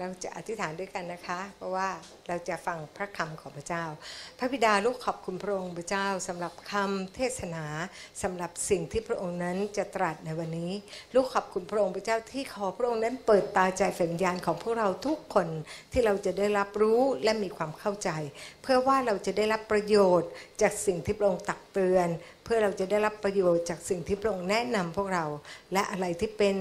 เราจะอธิษฐานด้วยกันนะคะ เพราะว่าเราจะฟังพระคำของพระเจ้า พระบิดาลูกขอบคุณพระองค์พระเจ้าสำหรับคำเทศนาสำหรับสิ่งที่พระองค์นั้นจะตรัสในวันนี้ ลูกขอบคุณพระองค์พระเจ้าที่ขอพระองค์นั้นเปิดตาใจแฝงญาณของพวกเราทุกคนที่เราจะได้รับรู้และมีความเข้าใจ เพื่อว่าเราจะได้รับประโยชน์จากสิ่งที่พระองค์ตักเตือน เพื่อเราจะได้รับประโยชน์จากสิ่งที่พระองค์แนะนำพวกเรา และอะไรที่เป็น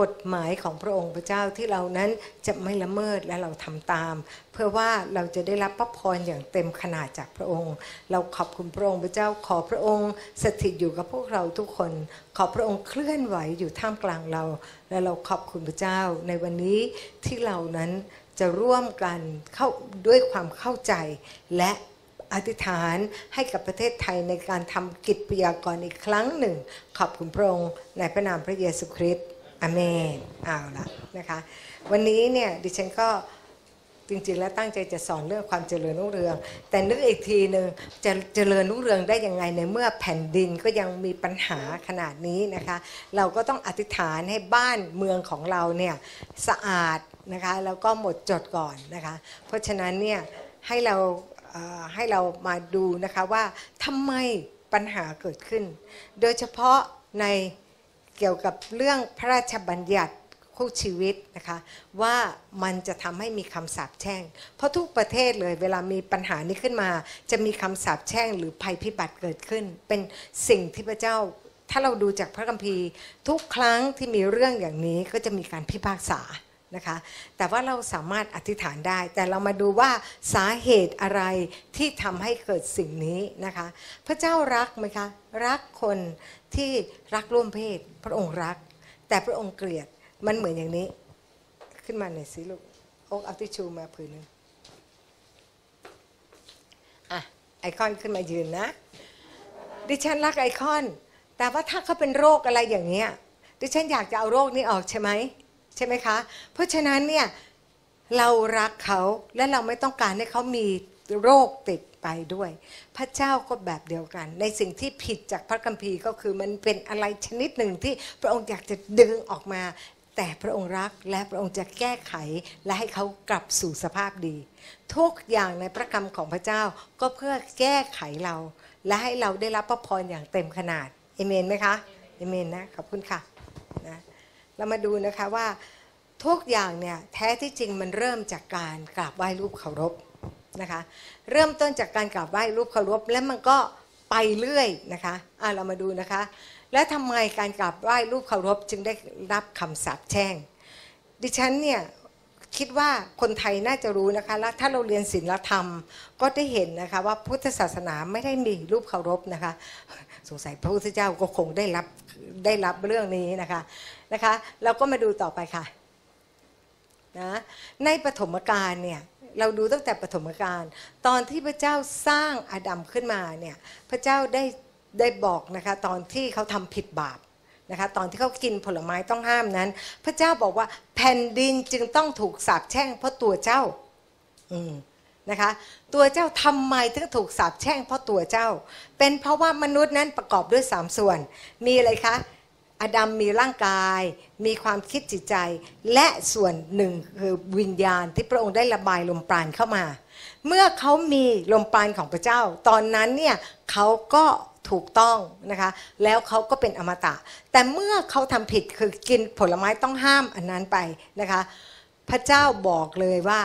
กฎหมายของพระองค์พระเจ้าที่เรานั้นจะไม่ละเมิดและเราทำตาม เพื่อว่าเราจะได้รับพระพรอย่างเต็มขนาดจากพระองค์ เราขอบคุณพระองค์พระเจ้าขอพระองค์สถิตอยู่กับพวกเราทุกคน ขอพระองค์เคลื่อนไหวอยู่ท่ามกลางเรา และเราขอบคุณพระเจ้า ในวันนี้ที่เรานั้นจะร่วมกันเข้าด้วยความเข้าใจและอธิษฐานให้กับประเทศไทยในการทำกิจพยากรณ์อีกครั้งหนึ่ง ขอบคุณพระองค์ในพระนามพระเยซูคริสต์ อเมนเอาละนะคะ วันนี้เนี่ยดิฉันก็จริงๆ แล้วตั้งใจจะสอนเรื่องความเจริญรุ่งเรือง แต่นึกอีกทีหนึ่งจะเจริญรุ่งเรืองได้ยังไงในเมื่อแผ่นดินก็ยังมีปัญหาขนาดนี้นะคะ เราก็ต้องอธิษฐานให้บ้านเมืองของเราเนี่ยสะอาดนะคะแล้วก็หมดจดก่อนนะคะ เพราะฉะนั้นเนี่ยให้เราให้เรามาดูนะคะว่าทำไมปัญหาเกิดขึ้น โดยเฉพาะใน เกี่ยวกับเรื่องพระราชบัญญัติคู่ชีวิตนะคะว่ามันจะทำให้มีคำสาปแช่ง เพราะทุกประเทศเลยเวลามีปัญหานี้ขึ้นมา จะมีคำสาปแช่งหรือภัยพิบัติเกิดขึ้น เป็นสิ่งที่พระเจ้าถ้าเราดูจากพระคัมภีร์ ทุกครั้งที่มีเรื่องอย่างนี้ก็จะมีการพิพากษา นะคะ แต่ว่าเราสามารถอธิษฐานได้ แต่เรามาดูว่าสาเหตุอะไรที่ทำให้เกิดสิ่งนี้นะคะ พระเจ้ารักไหมคะ รักคนที่รักร่วมเพศ พระองค์รัก แต่พระองค์เกลียด มันเหมือนอย่างนี้ ขึ้นมาหน่อยสิลูกโอ๊กเอาทิชชูมาผืนหนึ่งอะไอคอนขึ้นมายืนนะ ดิฉันรักไอคอน แต่ว่าถ้าเขาเป็นโรคอะไรอย่างเงี้ย ดิฉันอยากจะเอาโรคนี้ออกใช่ไหม ใช่ไหมคะ เพราะฉะนั้นเนี่ยเรารักเขาและเราไม่ต้องการให้เขามีโรคติดไปด้วย พระเจ้าก็แบบเดียวกัน ในสิ่งที่ผิดจากพระคัมภีร์ก็คือมันเป็นอะไรชนิดหนึ่งที่พระองค์อยากจะดึงออกมา แต่พระองค์รักและพระองค์จะแก้ไขและให้เขากลับสู่สภาพดี ทุกอย่างในพระคำของพระเจ้าก็เพื่อแก้ไขเรา และให้เราได้รับพระพรอย่างเต็มขนาดเอเมนไหมคะเอเมนนะขอบคุณค่ะนะ เรามาดูนะคะว่าทุกอย่างเนี่ยแท้ที่จริงมันเริ่มจากการกราบไหว้รูปเคารพนะคะเริ่มต้นจากการกราบไหว้รูปเคารพแล้วมันก็ไปเรื่อยนะคะอะเรามาดูนะคะ แล้วทำไมการกราบไหว้รูปเคารพจึงได้รับคำสาปแช่ง ดิฉันเนี่ยคิดว่าคนไทยน่าจะรู้นะคะแล้วถ้าเราเรียนศีลธรรมก็ได้เห็นนะคะว่าพุทธศาสนาไม่ได้มีรูปเคารพนะคะ สงสัยพระพุทธเจ้าก็คงได้รับได้รับเรื่องนี้นะคะ นะคะเราก็มาดูต่อไปค่ะนะในปฐมกาลเนี่ยเราดูตั้งแต่ปฐมกาลตอนที่พระเจ้าสร้างอาดัมขึ้นมาเนี่ยพระเจ้าได้ได้บอกนะคะตอนที่เขาทำผิดบาปนะคะตอนที่เขากินผลไม้ต้องห้ามนั้น พระเจ้าบอกว่าแผ่นดินจึงต้องถูกสาปแช่งเพราะตัวเจ้าอืมนะคะตัวเจ้าทำไมถึงถูกสาปแช่งเพราะตัวเจ้า เป็นเพราะว่ามนุษย์นั้นประกอบด้วยสามส่วนมีอะไรคะ อดัมมีร่างกาย มีความคิดจิตใจ และส่วนหนึ่งคือวิญญาณที่พระองค์ได้ระบายลมปราณเข้ามา เมื่อเขามีลมปราณของพระเจ้า ตอนนั้นเนี่ยเขาก็ถูกต้องนะคะ แล้วเขาก็เป็นอมตะ แต่เมื่อเขาทำผิดคือกินผลไม้ต้องห้ามอันนั้นไปนะคะ พระเจ้าบอกเลยว่า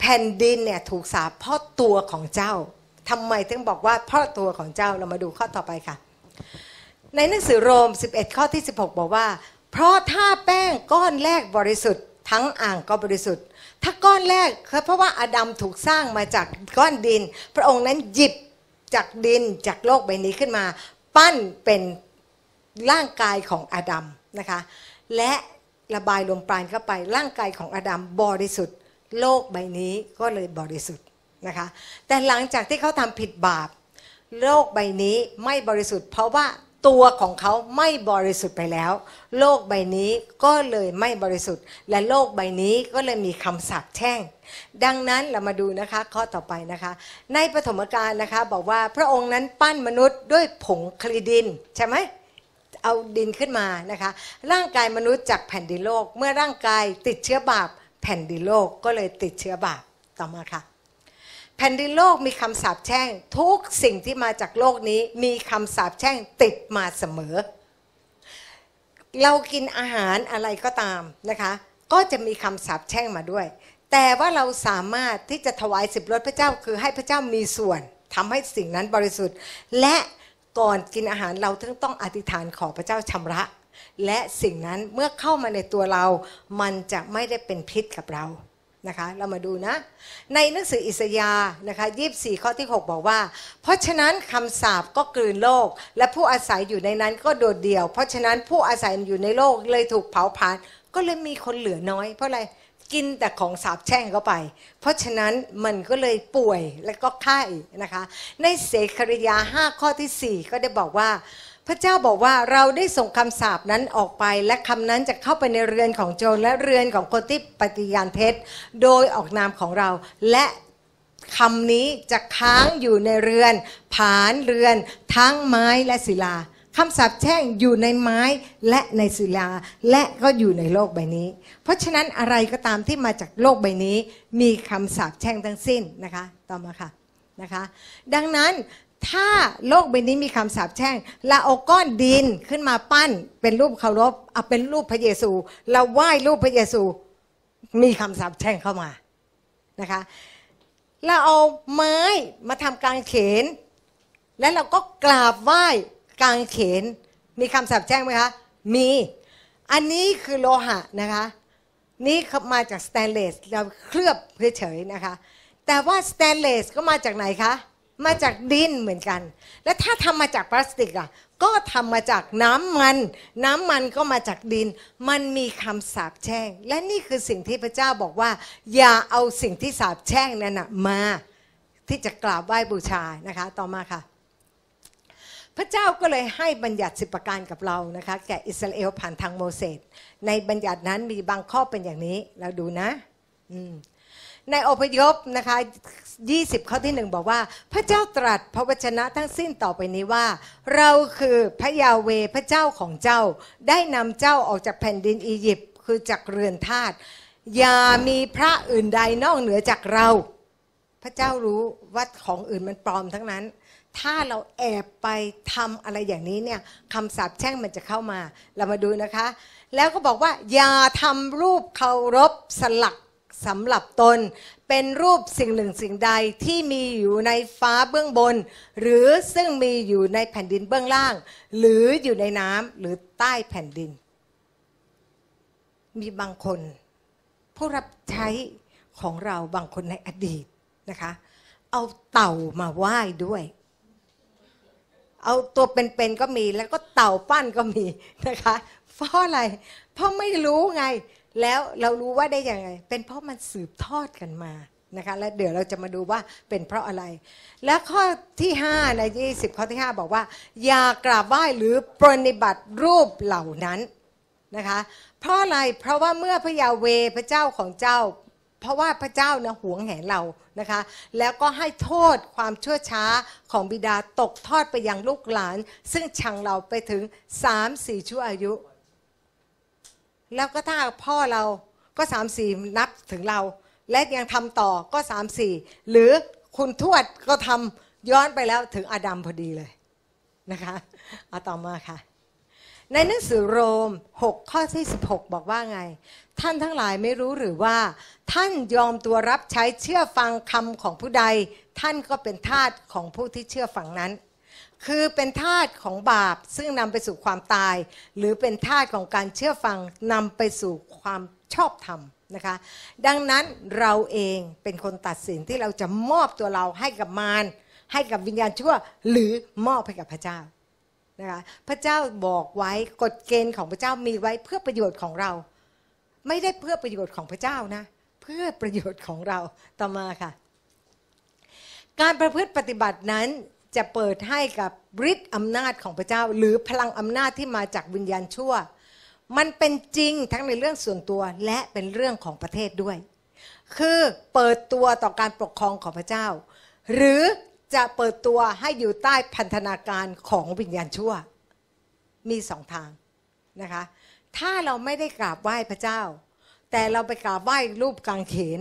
แผ่นดินเนี่ยถูกสาปเพราะตัวของเจ้าทำไมถึงบอกว่าเพราะตัวของเจ้าเรามาดูข้อต่อไปค่ะ ในหนังสือโรม 11 ข้อที่ 16 บอกว่า เพราะถ้าแป้งก้อนแรกบริสุทธิ์ ทั้งอ่างก็บริสุทธิ์ ถ้าก้อนแรกคือเพราะว่าอาดัมถูกสร้างมาจากก้อนดิน พระองค์นั้นหยิบจากดินจากโลกใบนี้ขึ้นมา ปั้นเป็นร่างกายของอาดัมนะคะและระบายลมปราณเข้าไปร่างกายของอาดัมบริสุทธิ์ โลกใบนี้ก็เลยบริสุทธิ์นะคะแต่หลังจากที่เขาทำผิดบาป โลกใบนี้ไม่บริสุทธิ์ เพราะว่า ตัวของเขาไม่บริสุทธิ์ไปแล้ว โลกใบนี้ก็เลยไม่บริสุทธิ์ และโลกใบนี้ก็เลยมีคำสาปแช่ง ดังนั้นเรามาดูนะคะข้อต่อไปนะคะ ในปฐมกาลนะคะ บอกว่าพระองค์นั้นปั้นมนุษย์ด้วยผงคลีดินใช่ไหมเอาดินขึ้นมานะคะ ร่างกายมนุษย์จากแผ่นดินโลก เมื่อร่างกายติดเชื้อบาปแผ่นดินโลกก็เลยติดเชื้อบาปต่อมาค่ะ แผ่นดินโลกมีคำสาปแช่ง ทุกสิ่งที่มาจากโลกนี้มีคำสาปแช่งติดมาเสมอ เรากินอาหารอะไรก็ตามนะคะ ก็จะมีคำสาปแช่งมาด้วย แต่ว่าเราสามารถที่จะถวายสิบรถพระเจ้าคือให้พระเจ้ามีส่วนทำให้สิ่งนั้นบริสุทธิ์ และก่อนกินอาหารเราต้องต้องอธิษฐานขอพระเจ้าชำระ และสิ่งนั้นเมื่อเข้ามาในตัวเรา มันจะไม่ได้เป็นพิษกับเรา นะคะเรามาดูนะ ในหนังสืออิสยาห์นะคะ24 ข้อที่ 6 บอกว่า เพราะฉะนั้นคำสาปก็กลืนโลก และผู้อาศัยอยู่ในนั้นก็โดดเดี่ยว เพราะฉะนั้นผู้อาศัยอยู่ในโลกเลยถูกเผาผลาญก็เลยมีคนเหลือน้อย เพราะอะไรกินแต่ของสาบแช่งเข้าไป เพราะฉะนั้นมันก็เลยป่วยและก็ไข้นะคะ ในเสคริยา 5 ข้อทีสี่4 ก็ได้บอกว่า พระเจ้าบอกว่าเราได้ส่งคำสาปนั้นออกไป และคำนั้นจะเข้าไปในเรือนของโจรและเรือนของคนที่ปฏิญาณเท็จ โดยออกนามของเรา และคำนี้จะค้างอยู่ในเรือน ผานเรือน ทั้งไม้และศิลาคำสาปแช่งอยู่ในไม้และในศิลาและก็อยู่ในโลกใบนี้ เพราะฉะนั้นอะไรก็ตามที่มาจากโลกใบนี้ มีคำสาปแช่งทั้งสิ้นนะคะ ต่อมาค่ะนะคะ ดังนั้น ถ้าโลกใบนี้มีคำสาปแช่งเราเอาก้อนดินขึ้นมาปั้นเป็นรูปเคารพเอาเป็นรูปพระเยซู เราไหว้รูปพระเยซู มีคำสาปแช่งเข้ามานะคะเราเอาไม้มาทำกางเขน และเราก็กราบไหว้กางเขน มีคำสาปแช่งไหมคะมีอันนี้คือโลหะนะคะ นี่มาจากสแตนเลสเราเคลือบเฉยๆนะคะ แต่ว่าสแตนเลสก็มาจากไหนคะ มาจากดินเหมือนกัน และถ้าทำมาจากพลาสติกอะก็ทำมาจากน้ำมัน น้ำมันก็มาจากดิน มันมีคำสาปแช่ง และนี่คือสิ่งที่พระเจ้าบอกว่า อย่าเอาสิ่งที่สาปแช่งนั่นนะมา ที่จะกราบไหว้บูชานะคะ ต่อมาค่ะ พระเจ้าก็เลยให้บัญญัติสิบประการกับเรานะคะ แก่อิสราเอลผ่านทางโมเสสในบัญญัตินั้นมีบางข้อเป็นอย่างนี้เราดูนะ อืม ในอพยพนะคะ20 ข้อที่หนึ่งบอกว่า พระเจ้าตรัสพระวจนะทั้งสิ้นต่อไปนี้ว่า เราคือพระยาเวพระเจ้าของเจ้า ได้นำเจ้าออกจากแผ่นดินอียิปต์คือจากเรือนทาสอย่ามีพระอื่นใดนอกเหนือจากเรา พระเจ้ารู้ว่าของอื่นมันปลอมทั้งนั้น ถ้าเราแอบไปทำอะไรอย่างนี้เนี่ยคำสาปแช่งมันจะเข้ามา เรามาดูนะคะ แล้วก็บอกว่า อย่าทำรูปเคารพสลัก สำหรับตน เป็นรูปสิ่งหนึ่งสิ่งใดที่มีอยู่ในฟ้าเบื้องบน หรือซึ่งมีอยู่ในแผ่นดินเบื้องล่าง หรืออยู่ในน้ำหรือใต้แผ่นดิน มีบางคน ผู้รับใช้ของเราบางคนในอดีตนะคะ เอาเต่ามาไหว้ด้วย เอาตัวเป็นๆก็มีแล้วก็เต่าปั้นก็มีนะคะ เพราะอะไร เพราะไม่รู้ไง แล้วเรารู้ว่าได้ยังไง เป็นเพราะมันสืบทอดกันมานะคะแล้วเดี๋ยวเราจะมาดูว่าเป็นเพราะอะไร และข้อที่ 5 ใน 20 ข้อที่ 5 บอกว่า อย่ากราบไหว้หรือปรนิบัติรูปเหล่านั้นนะคะเพราะอะไรเพราะว่าเมื่อพระยาเวพระเจ้าของเจ้า เพราะว่าพระเจ้านะหวงแหนเรานะคะแล้วก็ให้โทษความชั่วช้าของบิดาตกทอดไปยังลูกหลาน ซึ่งชังเราไปถึงสามสี่ชั่วอายุ แล้วก็ถ้าพ่อเราก็สามสี่นับถึงเรา และยังทำต่อก็สามสี่หรือคุณทวดก็ทำย้อนไปแล้วถึงอดัมพอดีเลยนะคะเอาต่อมาค่ะ ในหนังสือโรม 6 ข้อที่ 16 บอกว่าไง ท่านทั้งหลายไม่รู้หรือว่า ท่านยอมตัวรับใช้เชื่อฟังคำของผู้ใด ท่านก็เป็นทาสของผู้ที่เชื่อฟังนั้น คือเป็นทาสของบาปซึ่งนำไปสู่ความตาย หรือเป็นทาสของการเชื่อฟังนำไปสู่ความชอบธรรมนะคะ ดังนั้นเราเองเป็นคนตัดสินที่เราจะมอบตัวเราให้กับมารให้กับวิญญาณชั่ว หรือมอบให้กับพระเจ้านะคะพระเจ้าบอกไว้กฎเกณฑ์ของพระเจ้ามีไว้เพื่อประโยชน์ของเรา ไม่ได้เพื่อประโยชน์ของพระเจ้านะ เพื่อประโยชน์ของเราต่อมาค่ะ การประพฤติปฏิบัตินั้น จะเปิดให้กับฤทธิ์อำนาจของพระเจ้า หรือพลังอำนาจที่มาจากวิญญาณชั่ว มันเป็นจริงทั้งในเรื่องส่วนตัวและเป็นเรื่องของประเทศด้วย คือเปิดตัวต่อการปกครองของพระเจ้า หรือจะเปิดตัวให้อยู่ใต้พันธนาการของวิญญาณชั่ว มีสองทางนะคะ ถ้าเราไม่ได้กราบไหว้พระเจ้า แต่เราไปกราบไหว้รูปกางเขน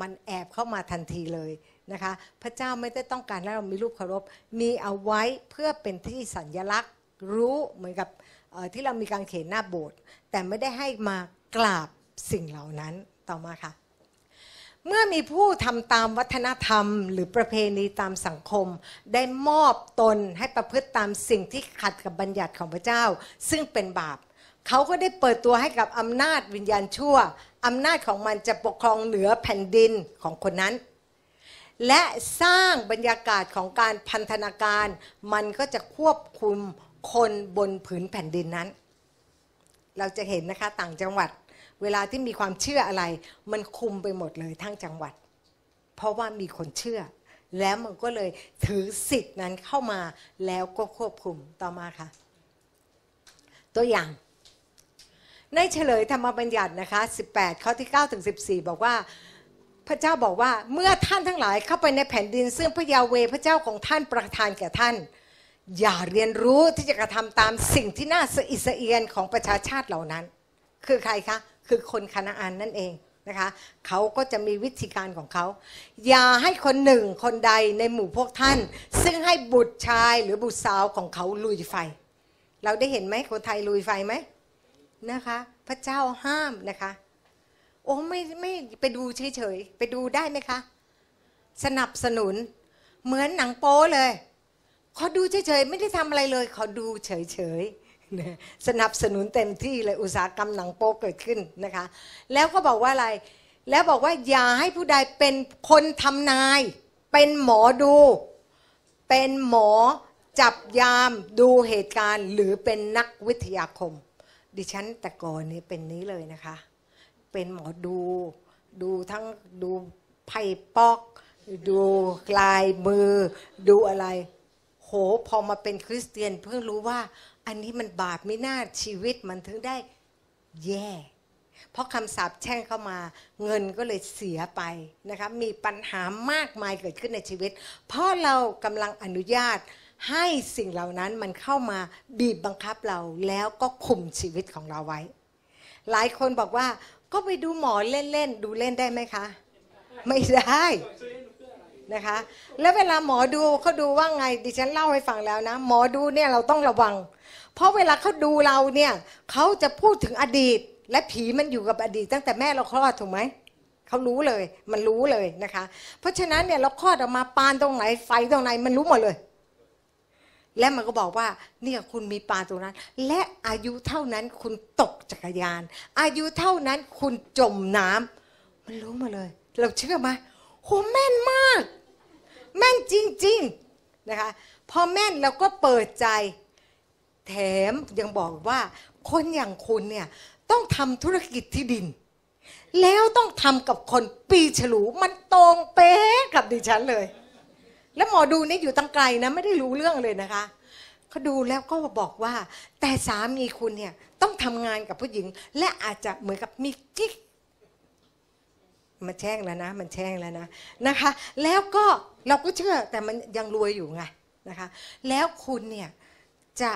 มันแอบเข้ามาทันทีเลย นะคะ พระเจ้าไม่ได้ต้องการให้เรามีรูปเคารพ มีเอาไว้เพื่อเป็นที่สัญลักษณ์รู้เหมือนกับที่เรามีกางเขียนหน้าโบสถ์แต่ไม่ได้ให้มากราบสิ่งเหล่านั้นต่อมาค่ะ เมื่อมีผู้ทำตามวัฒนธรรม หรือประเพณีตามสังคม ได้มอบตนให้ประพฤติตามสิ่งที่ขัดกับบัญญัติของพระเจ้า ซึ่งเป็นบาปเขาก็ได้เปิดตัวให้กับอำนาจวิญญาณชั่วอำนาจของมันจะปกครองเหนือแผ่นดินของคนนั้น และสร้างบรรยากาศของการพันธนาการ มันก็จะควบคุมคนบนผืนแผ่นดินนั้น เราจะเห็นนะคะต่างจังหวัด เวลาที่มีความเชื่ออะไร มันคุมไปหมดเลยทั้งจังหวัด เพราะว่ามีคนเชื่อ แล้วมันก็เลยถือสิทธินั้นเข้ามาแล้วก็ควบคุมต่อมาค่ะ ตัวอย่างในเฉลยธรรมบัญญัตินะคะ 18 ข้อที่ 9 ถึง 14 บอกว่า พระเจ้าบอกว่าเมื่อท่านทั้งหลายเข้าไปในแผ่นดิน ซึ่งพระยาเวพระเจ้าของท่านประทานแก่ท่าน อย่าเรียนรู้ที่จะกระทำตามสิ่งที่น่าสะอิดสะเอียนของประชาชาติเหล่านั้น คือใครคะ คือคนคณาอันนั่นเองนะคะเขาก็จะมีวิธีการของเขา อย่าให้คนหนึ่งคนใดในหมู่พวกท่าน ซึ่งให้บุตรชายหรือบุตรสาวของเขาลุยไฟ เราได้เห็นไหมคนไทยลุยไฟไหมนะคะ พระเจ้าห้ามนะคะ โอ้ไม่ไม่ไปดูเฉยๆไปดูได้ไหมคะ สนับสนุน เหมือนหนังโป๊เลยขอดูเฉยๆไม่ได้ทำอะไรเลยขอดูเฉยๆสนับสนุนเต็มที่เลยอุตสาหกรรมหนังโป๊เกิดขึ้นนะคะ แล้วก็บอกว่าอะไร แล้วบอกว่าอย่าให้ผู้ใดเป็นคนทำนาย เป็นหมอดู เป็นหมอจับยามดูเหตุการณ์หรือเป็นนักวิทยาคม ดิฉันแต่ก่อนนี้เป็นนี้เลยนะคะ เป็นหมอดู ดูทั้งดูไพ่ปอก ดูลายมือ ดูอะไร โหพอมาเป็นคริสเตียนเพิ่งรู้ว่า อันนี้มันบาปไม่น่าชีวิตมันถึงได้แย่เพราะคำสาปแช่งเข้ามา เงินก็เลยเสียไปนะคะมีปัญหามากมายเกิดขึ้นในชีวิต เพราะเรากำลังอนุญาตให้สิ่งเหล่านั้นมันเข้ามาบีบบังคับเราแล้วก็คุมชีวิตของเราไว้ หลายคนบอกว่า ก็ไปดูหมอเล่นๆดูเล่นได้ไหมคะ ไม่ได้นะคะ แล้วเวลาหมอดูเขาดูว่าไงดิฉันเล่าให้ฟังแล้วนะ หมอดูเนี่ยเราต้องระวัง เพราะเวลาเขาดูเราเนี่ยเขาจะพูดถึงอดีต และผีมันอยู่กับอดีต ตั้งแต่แม่เราคลอดถูกไหมเขารู้เลย มันรู้เลยนะคะ เพราะฉะนั้นเนี่ยเราคลอดออกมาปานตรงไหนไฟตรงไหนมันรู้หมดเลย และมันก็บอกว่าเนี่ยคุณมีปลาตัวนั้น และอายุเท่านั้นคุณตกจักรยาน อายุเท่านั้นคุณจมน้ำมันรู้มาเลย เราเชื่อไหมโหแม่นมาก แม่นจริง ๆนะคะพอแม่นเราก็เปิดใจ แถมยังบอกว่า คนอย่างคุณเนี่ยต้องทำธุรกิจที่ดิน แล้วต้องทำกับคนปีฉลูมันตรงเป๊ะกับดิฉันเลย แล้วหมอดูนี่อยู่ตั้งไกลนะไม่ได้รู้เรื่องเลยนะคะเขาดูแล้วก็บอกว่า แต่สามีคุณเนี่ยต้องทำงานกับผู้หญิง และอาจจะเหมือนกับมีกิ๊กมันแช่งแล้วนะ มันแช่งแล้วนะนะคะ แล้วก็เราก็เชื่อแต่มันยังรวยอยู่ไงนะคะ แล้วคุณเนี่ยจะ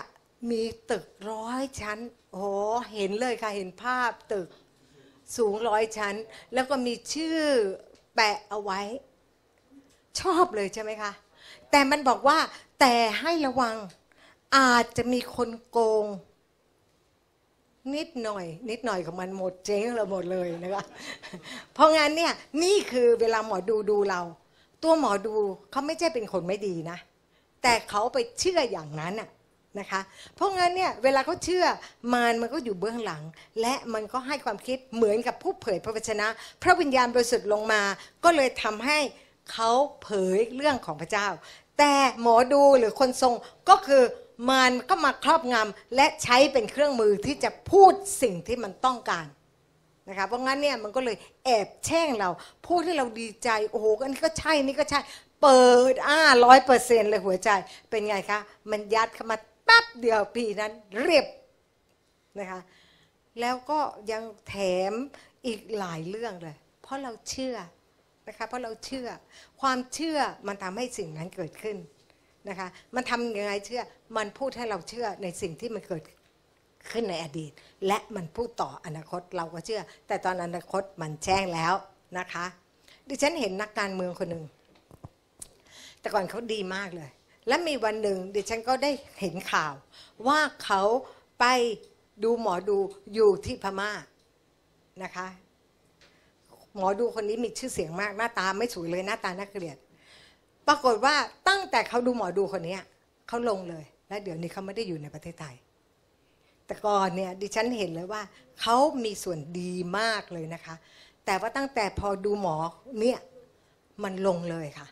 มีตึกร้อยชั้น โอ้เห็นเลยค่ะ เห็นภาพตึกสูงร้อยชั้น แล้วก็มีชื่อแปะเอาไว้ ชอบเลยใช่ไหมคะ แต่มันบอกว่าแต่ให้ระวังอาจจะมีคนโกง นิดหน่อย นิดหน่อยของมันหมดเจ๊งเราหมดเลยนะคะเพราะงั้นเนี่ยนี่คือเวลาหมอดูดูเรา ตัวหมอดูเขาไม่ใช่เป็นคนไม่ดีนะ แต่เขาไปเชื่ออย่างนั้นน่ะนะคะ เพราะงั้นเนี่ยเวลาเขาเชื่อมารมันก็อยู่เบื้องหลัง และมันก็ให้ความคิดเหมือนกับผู้เผยพระวจนะ พระวิญญาณบริสุทธิ์ลงมา ก็เลยทำให้ เขาเผยเรื่องของพระเจ้า แต่หมอดูหรือคนทรงก็คือมารก็มาครอบงำและใช้เป็นเครื่องมือที่จะพูดสิ่งที่มันต้องการนะคะเพราะงั้นเนี่ยมันก็เลยแอบแช่งเรา พูดให้เราดีใจ โอ้โหอันนี้ก็ใช่นี่ก็ใช่ เปิดอ้าร้อยเปอร์เซ็นเลยหัวใจ เป็นไงคะ มันยัดเข้ามาแป๊บเดียวปีนั้นเรียบนะคะแล้วก็ยังแถมอีกหลายเรื่องเลย เพราะเราเชื่อ นะคะเพราะเราเชื่อความเชื่อมันทำให้สิ่งนั้นเกิดขึ้นนะคะมันทำยังไงเชื่อมันพูดให้เราเชื่อในสิ่งที่มันเกิดขึ้นในอดีต และมันพูดต่ออนาคตเราก็เชื่อ แต่ตอนอนาคตมันแจ้งแล้วนะคะ ดิฉันเห็นนักการเมืองคนหนึ่งแต่ก่อนเขาดีมากเลย และมีวันหนึ่งดิฉันก็ได้เห็นข่าว ว่าเขาไปดูหมอดูอยู่ที่พม่านะคะ หมอดูคนนี้มีชื่อเสียงมากหน้าตาไม่สวยเลยหน้าตาน่าเกลียด ปรากฏว่าตั้งแต่เขาดูหมอดูคนนี้เขาลงเลย และเดี๋ยวนี้เขาไม่ได้อยู่ในประเทศไทย แต่ก่อนเนี่ยดิฉันเห็นเลยว่าเขามีส่วนดีมากเลยนะคะ แต่ว่าตั้งแต่พอดูหมอเนี่ยมันลงเลยค่ะ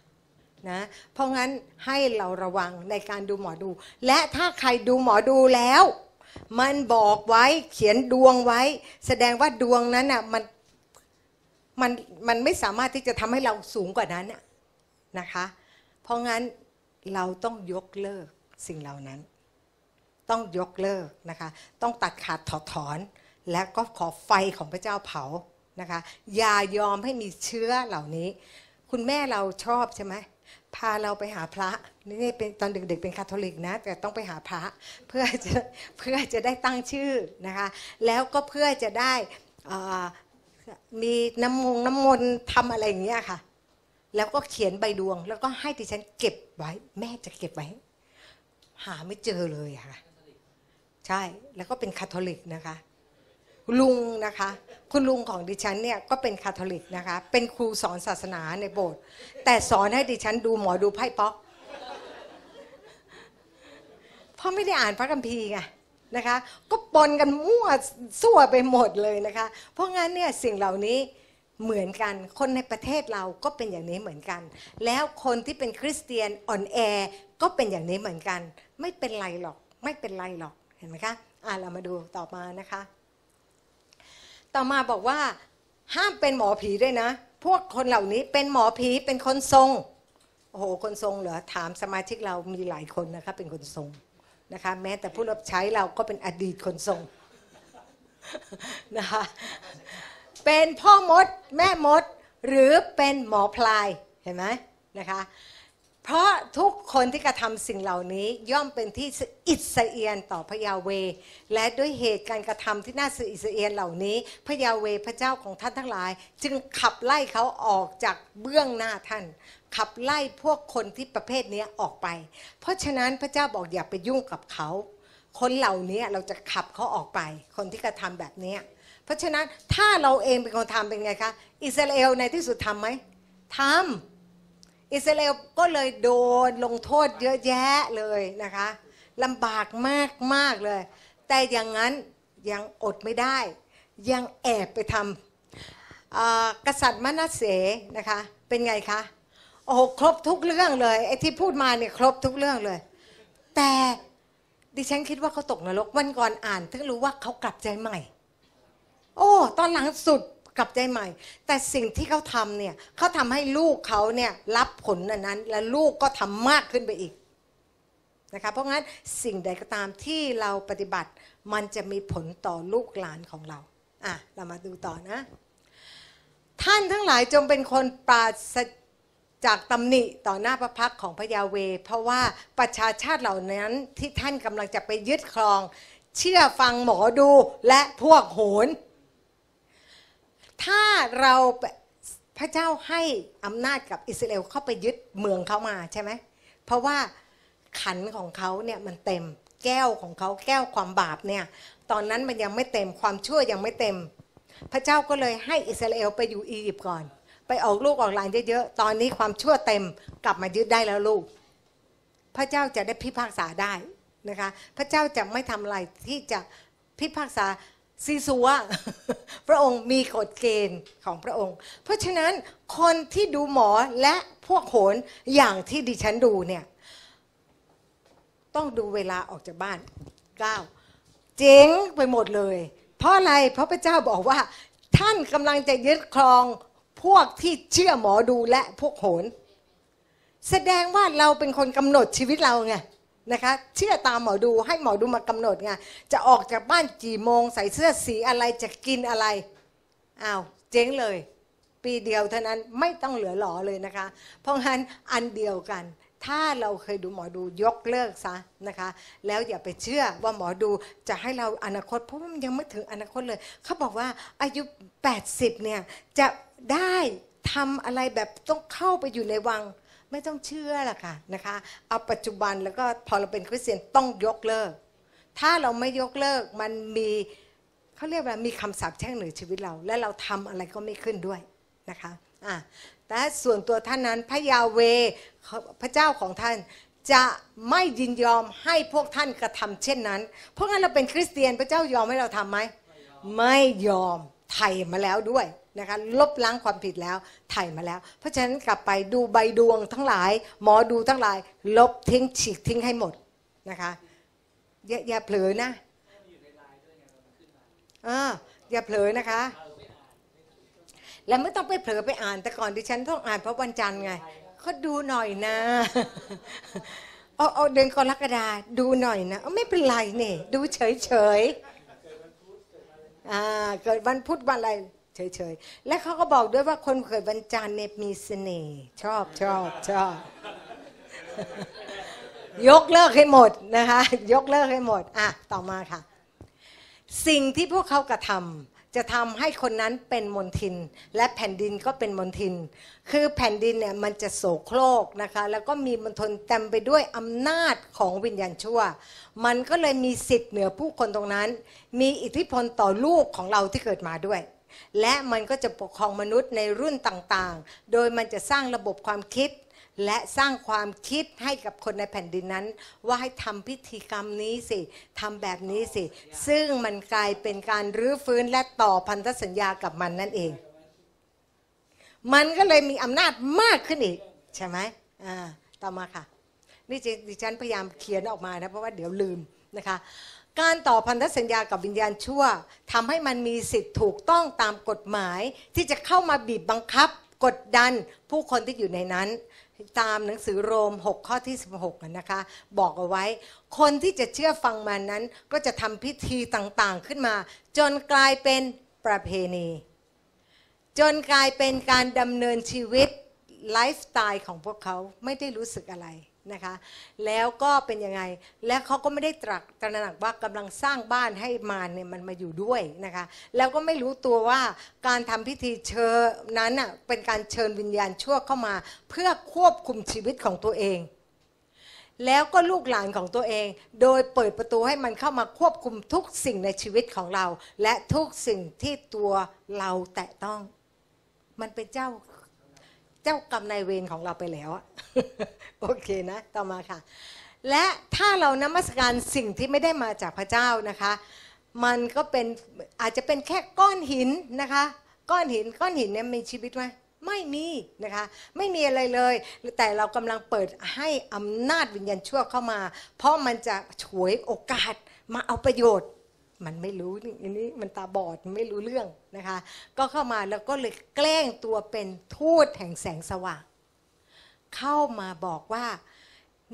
นะเพราะงั้นให้เราระวังในการดูหมอดู และถ้าใครดูหมอดูแล้ว มันบอกไว้เขียนดวงไว้ แสดงว่าดวงนั้นอะมัน มันมันไม่สามารถที่จะทำให้เราสูงกว่านั้นนะคะ เพราะงั้นเราต้องยกเลิกสิ่งเหล่านั้น ต้องยกเลิกนะคะ ต้องตัดขาดถอดถอน และก็ขอไฟของพระเจ้าเผานะคะอย่ายอมให้มีเชื้อเหล่านี้ คุณแม่เราชอบใช่ไหมพาเราไปหาพระนี่เป็นตอนเด็กๆเป็นคาทอลิกนะ แต่ต้องไปหาพระเพื่อจะเพื่อจะได้ตั้งชื่อนะคะ แล้วก็เพื่อจะได้อ่า มีน้ำมงน้ำมนต์ทำอะไรอย่างเงี้ยค่ะ แล้วก็เขียนใบดวง แล้วก็ให้ดิฉันเก็บไว้ แม่จะเก็บไว้ หาไม่เจอเลยค่ะ ใช่แล้วก็เป็นคาทอลิกนะคะ ลุงนะคะ คุณลุงของดิฉันเนี่ยก็เป็นคาทอลิกนะคะ เป็นครูสอนศาสนาในโบสถ์แต่สอนให้ดิฉันดูหมอดูไพ่ป๊อกเพราะไม่ได้อ่านพระคัมภีร์ไง นะคะ ก็ปนกันมั่วสั่วไปหมดเลยนะคะ เพราะงั้นเนี่ยสิ่งเหล่านี้เหมือนกัน คนในประเทศเราก็เป็นอย่างนี้เหมือนกัน แล้วคนที่เป็นคริสเตียนอ่อนแอก็เป็นอย่างนี้เหมือนกัน ไม่เป็นไรหรอกไม่เป็นไรหรอกเห็นไหมคะอ่าเรามาดูต่อมานะคะ ต่อมาบอกว่า ห้ามเป็นหมอผีด้วยนะ พวกคนเหล่านี้เป็นหมอผีเป็นคนทรงโอ้โหคนทรงเหรอถามสมาชิกเรามีหลายคนนะคะเป็นคนทรง นะคะแม้แต่ผู้รับใช้เราก็เป็นอดีตคนทรงนะคะเป็นพ่อมดแม่มดหรือเป็นหมอพลายเห็นไหมนะคะ เพราะทุกคนที่กระทำสิ่งเหล่านี้ย่อมเป็นที่อิสเอียนต่อพระยาเว และด้วยเหตุการกระทำที่น่าสอิสเอียนเหล่านี้ พระยาเวพระเจ้าของท่านทั้งหลาย จึงขับไล่เขาออกจากเบื้องหน้าท่าน ขับไล่พวกคนที่ประเภทนี้ออกไป เพราะฉะนั้นพระเจ้าบอกอย่าไปยุ่งกับเขา คนเหล่านี้เราจะขับเขาออกไป คนที่กระทำแบบนี้ เพราะฉะนั้นถ้าเราเองเป็นคนทำเป็นไงคะอิสราเอลในที่สุดทำไหมทำ อิสราเอลก็เลยโดนลงโทษเยอะแยะเลยนะคะลำบากมากมากเลย แต่อย่างนั้นยังอดไม่ได้ ยังแอบไปทำกษัตริย์มนัสเสนะคะเป็นไงคะโอ้โหครบทุกเรื่องเลยไอ้ที่พูดมาเนี่ยครบทุกเรื่องเลย แต่ดิฉันคิดว่าเขาตกนรกวันก่อนอ่านถึงรู้ว่าเขากลับใจใหม่ โอ้ ตอนหลังสุด กลับใจใหม่ แต่สิ่งที่เขาทำเนี่ยเขาทำให้ลูกเขาเนี่ยรับผลนั้น และลูกก็ทำมากขึ้นไปอีกนะคะเพราะงั้นสิ่งใดก็ตามที่เราปฏิบัติมันจะมีผลต่อลูกหลานของเราอะเรามาดูต่อนะ ท่านทั้งหลายจงเป็นคนปราศจากตำหนิต่อหน้าพระพักของพระยาเว เพราะว่าประชาชาติเหล่านั้นที่ท่านกำลังจะไปยึดครอง เชื่อฟังหมอดูและพวกโหน ถ้าเราพระเจ้าให้อำนาจกับอิสราเอลเข้าไปยึดเมืองเขามาใช่ไหมเพราะว่าขันของเขาเนี่ยมันเต็มแก้วของเขาแก้วความบาปเนี่ยตอนนั้นมันยังไม่เต็มความชั่วยังไม่เต็ม พระเจ้าก็เลยให้อิสราเอลไปอยู่อียิปต์ก่อน ไปออกลูกออกหลานเยอะๆตอนนี้ความชั่วเต็มกลับมายึดได้แล้วลูก พระเจ้าจะได้พิพากษาได้นะคะ พระเจ้าจะไม่ทำอะไรที่จะพิพากษา ซีซัวพระองค์มีกฎเกณฑ์ของพระองค์ เพราะฉะนั้นคนที่ดูหมอและพวกโหนอย่างที่ดิฉันดูเนี่ย ต้องดูเวลาออกจากบ้านเก้าเจ๊งไปหมดเลย เพราะอะไรเพราะพระเจ้าบอกว่า ท่านกำลังจะยึดครองพวกที่เชื่อหมอดูและพวกโหน แสดงว่าเราเป็นคนกำหนดชีวิตเราไง นะคะเชื่อตามหมอดูให้หมอดูมากำหนดไงจะออกจากบ้านกี่โมงใส่เสื้อสีอะไรจะกินอะไรอ้าวเจ๊งเลย ปีเดียวเท่านั้นไม่ต้องเหลือหลอเลยนะคะ เพราะงั้นอันเดียวกัน ถ้าเราเคยดูหมอดูยกเลิกซะนะคะ แล้วอย่าไปเชื่อว่าหมอดูจะให้เราอนาคตเพราะมันยังไม่ถึงอนาคตเลย เขาบอกว่าอายุ 80เนี่ยจะได้ทำอะไรแบบต้องเข้าไปอยู่ในวัง ไม่ต้องเชื่อละค่ะนะคะ เอาปัจจุบันแล้วก็พอเราเป็นคริสเตียนต้องยกเลิก ถ้าเราไม่ยกเลิกมันมีเขาเรียกว่ามีคำสาปแช่งเหนือชีวิตเรา และเราทำอะไรก็ไม่ขึ้นด้วยนะคะอะแต่ส่วนตัวท่านนั้นพระยาเวพระเจ้าของท่านจะไม่ยินยอมให้พวกท่านกระทำเช่นนั้น เพราะงั้นเราเป็นคริสเตียนพระเจ้ายอมให้เราทำไหม ไม่ยอม ไถ่มาแล้วด้วยนะคะลบล้างความผิดแล้วไถ่มาแล้ว เพราะฉะนั้นกลับไปดูใบดวงทั้งหลาย หมอดูทั้งหลาย ลบทิ้งฉีกทิ้งให้หมดนะคะอย่าอย่าเผลอนะเอออย่าเผลอนะคะ แล้วไม่ต้องไปเผลอไปอ่านแต่ก่อนดิฉันต้องอ่านเพราะวันจันทร์ไงก็ดูหน่อยนะเอาเอาเดือนกรกฎาดูหน่อยนะไม่เป็นไรเนี่ยดูเฉยเฉย เกิดวันพุธวันอะไรเฉยเฉยๆ และเขาก็บอกด้วยว่าคนเกิดวันจันทร์เนี่ยมีเสน่ห์ชอบชอบชอบ ยกเลิกให้หมดนะคะ ยกเลิกให้หมด อะ ต่อมาค่ะ สิ่งที่พวกเขากระทำ จะทำให้คนนั้นเป็นมนทิน และแผ่นดินก็เป็นมนทิน คือแผ่นดินเนี่ยมันจะโศโครกนะคะ แล้วก็มีมณฑลเต็มไปด้วยอำนาจของวิญญาณชั่ว มันก็เลยมีสิทธิ์เหนือผู้คนตรงนั้น มีอิทธิพลต่อลูกของเราที่เกิดมาด้วย และมันก็จะปกครองมนุษย์ในรุ่นต่างๆ โดยมันจะสร้างระบบความคิด และสร้างความคิดให้กับคนในแผ่นดินนั้น ว่าให้ทำพิธีกรรมนี้สิทำแบบนี้สิ ซึ่งมันกลายเป็นการรื้อฟื้นและต่อพันธสัญญากับมันนั่นเอง มันก็เลยมีอำนาจมากขึ้นอีก ใช่ไหมอ่าต่อมาค่ะ นี่ดิฉันพยายามเขียนออกมานะ เพราะว่าเดี๋ยวลืมนะคะการต่อพันธสัญญากับวิญญาณชั่วทำให้มันมีสิทธิ์ถูกต้องตามกฎหมาย ที่จะเข้ามาบีบบังคับ กดดันผู้คนที่อยู่ในนั้น ตามหนังสือโรม 6 ข้อที่ 16นะคะ บอกเอาไว้ คนที่จะเชื่อฟังมันนั้น ก็จะทำพิธีต่างๆขึ้นมา จนกลายเป็นประเพณี จนกลายเป็นการดำเนินชีวิต ไลฟ์สไตล์ของพวกเขาไม่ได้รู้สึกอะไร นะคะ แล้วก็เป็นยังไง แล้วเขาก็ไม่ได้ตรักตระหนักว่ากำลังสร้างบ้านให้มารเนี่ยมันมาอยู่ด้วยนะคะ แล้วก็ไม่รู้ตัวว่าการทำพิธีเชิญนั้นอะเป็นการเชิญวิญญาณชั่วเข้ามา เพื่อควบคุมชีวิตของตัวเองแล้วก็ลูกหลานของตัวเอง โดยเปิดประตูให้มันเข้ามาควบคุมทุกสิ่งในชีวิตของเรา และทุกสิ่งที่ตัวเราแตะต้อง มันเป็นเจ้า เจ้ากรรมนายเวรของเราไปแล้วอะโอเคนะ ต่อมาค่ะ และถ้าเรานมัสการสิ่งที่ไม่ได้มาจากพระเจ้านะคะ มันก็เป็นอาจจะเป็นแค่ก้อนหินนะคะ ก้อนหินก้อนหินเนี่ยมีชีวิตไหมไม่มีนะคะ ไม่มีอะไรเลย แต่เรากำลังเปิดให้อำนาจวิญญาณชั่วเข้ามา เพราะมันจะฉวยโอกาสมาเอาประโยชน์ มันไม่รู้อันนี้มันตาบอดไม่รู้เรื่องนะคะ ก็เข้ามาแล้วก็เลยแกล้งตัวเป็นทูตแห่งแสงสว่าง เข้ามาบอกว่า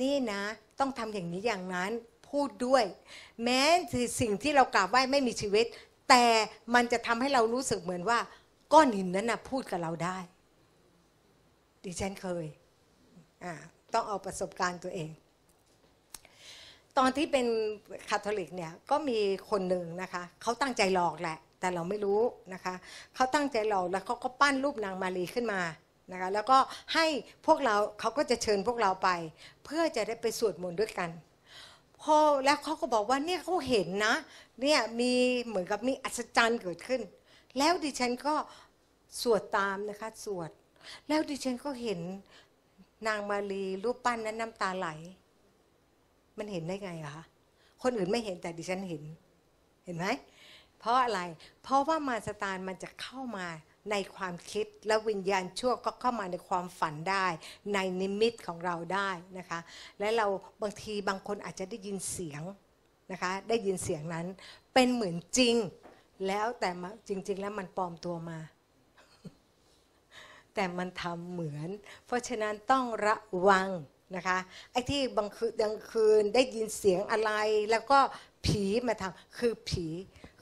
นี่นะ ต้องทำอย่างนี้อย่างนั้นพูดด้วย แม้สิ่งที่เรากราบไหว้ไม่มีชีวิต แต่มันจะทำให้เรารู้สึกเหมือนว่า ก้อนหินนั้นนะพูดกับเราได้ ดิฉันเคยต้องเอาประสบการณ์ตัวเอง ตอนที่เป็นคาทอลิกเนี่ยก็มีคนหนึ่งนะคะเขาตั้งใจหลอกแหละ แต่เราไม่รู้นะคะเขาตั้งใจหลอกแล้วเขาก็ปั้นรูปนางมารีขึ้นมานะคะแล้วก็ให้พวกเราเขาก็จะเชิญพวกเราไป เพื่อจะได้ไปสวดมนต์ด้วยกันพอแล้วเขาก็บอกว่าเนี่ยเขาเห็นนะเนี่ยมีเหมือนกับมีอัศจรรย์เกิดขึ้น แล้วดิฉันก็สวดตามนะคะสวด แล้วดิฉันก็เห็นนางมารีรูปปั้นนั้นน้ำตาไหล มันเห็นได้ไงอะคะคนอื่นไม่เห็นแต่ดิฉันเห็น เห็นไหมเพราะอะไร เพราะว่ามารสตานมันจะเข้ามาในความคิดและวิญญาณชั่วก็เข้ามาในความฝันได้ ในนิมิตของเราได้นะคะ และเราบางทีบางคนอาจจะได้ยินเสียงนะคะ ได้ยินเสียงนั้นเป็นเหมือนจริง แล้วแต่จริง ๆ แล้วมันปลอมตัวมา แต่มันทำเหมือน เพราะฉะนั้นต้องระวัง นะคะไอ้ที่บางคืนกลางคืนได้ยินเสียงอะไร แล้วก็ผีมาทำคือผี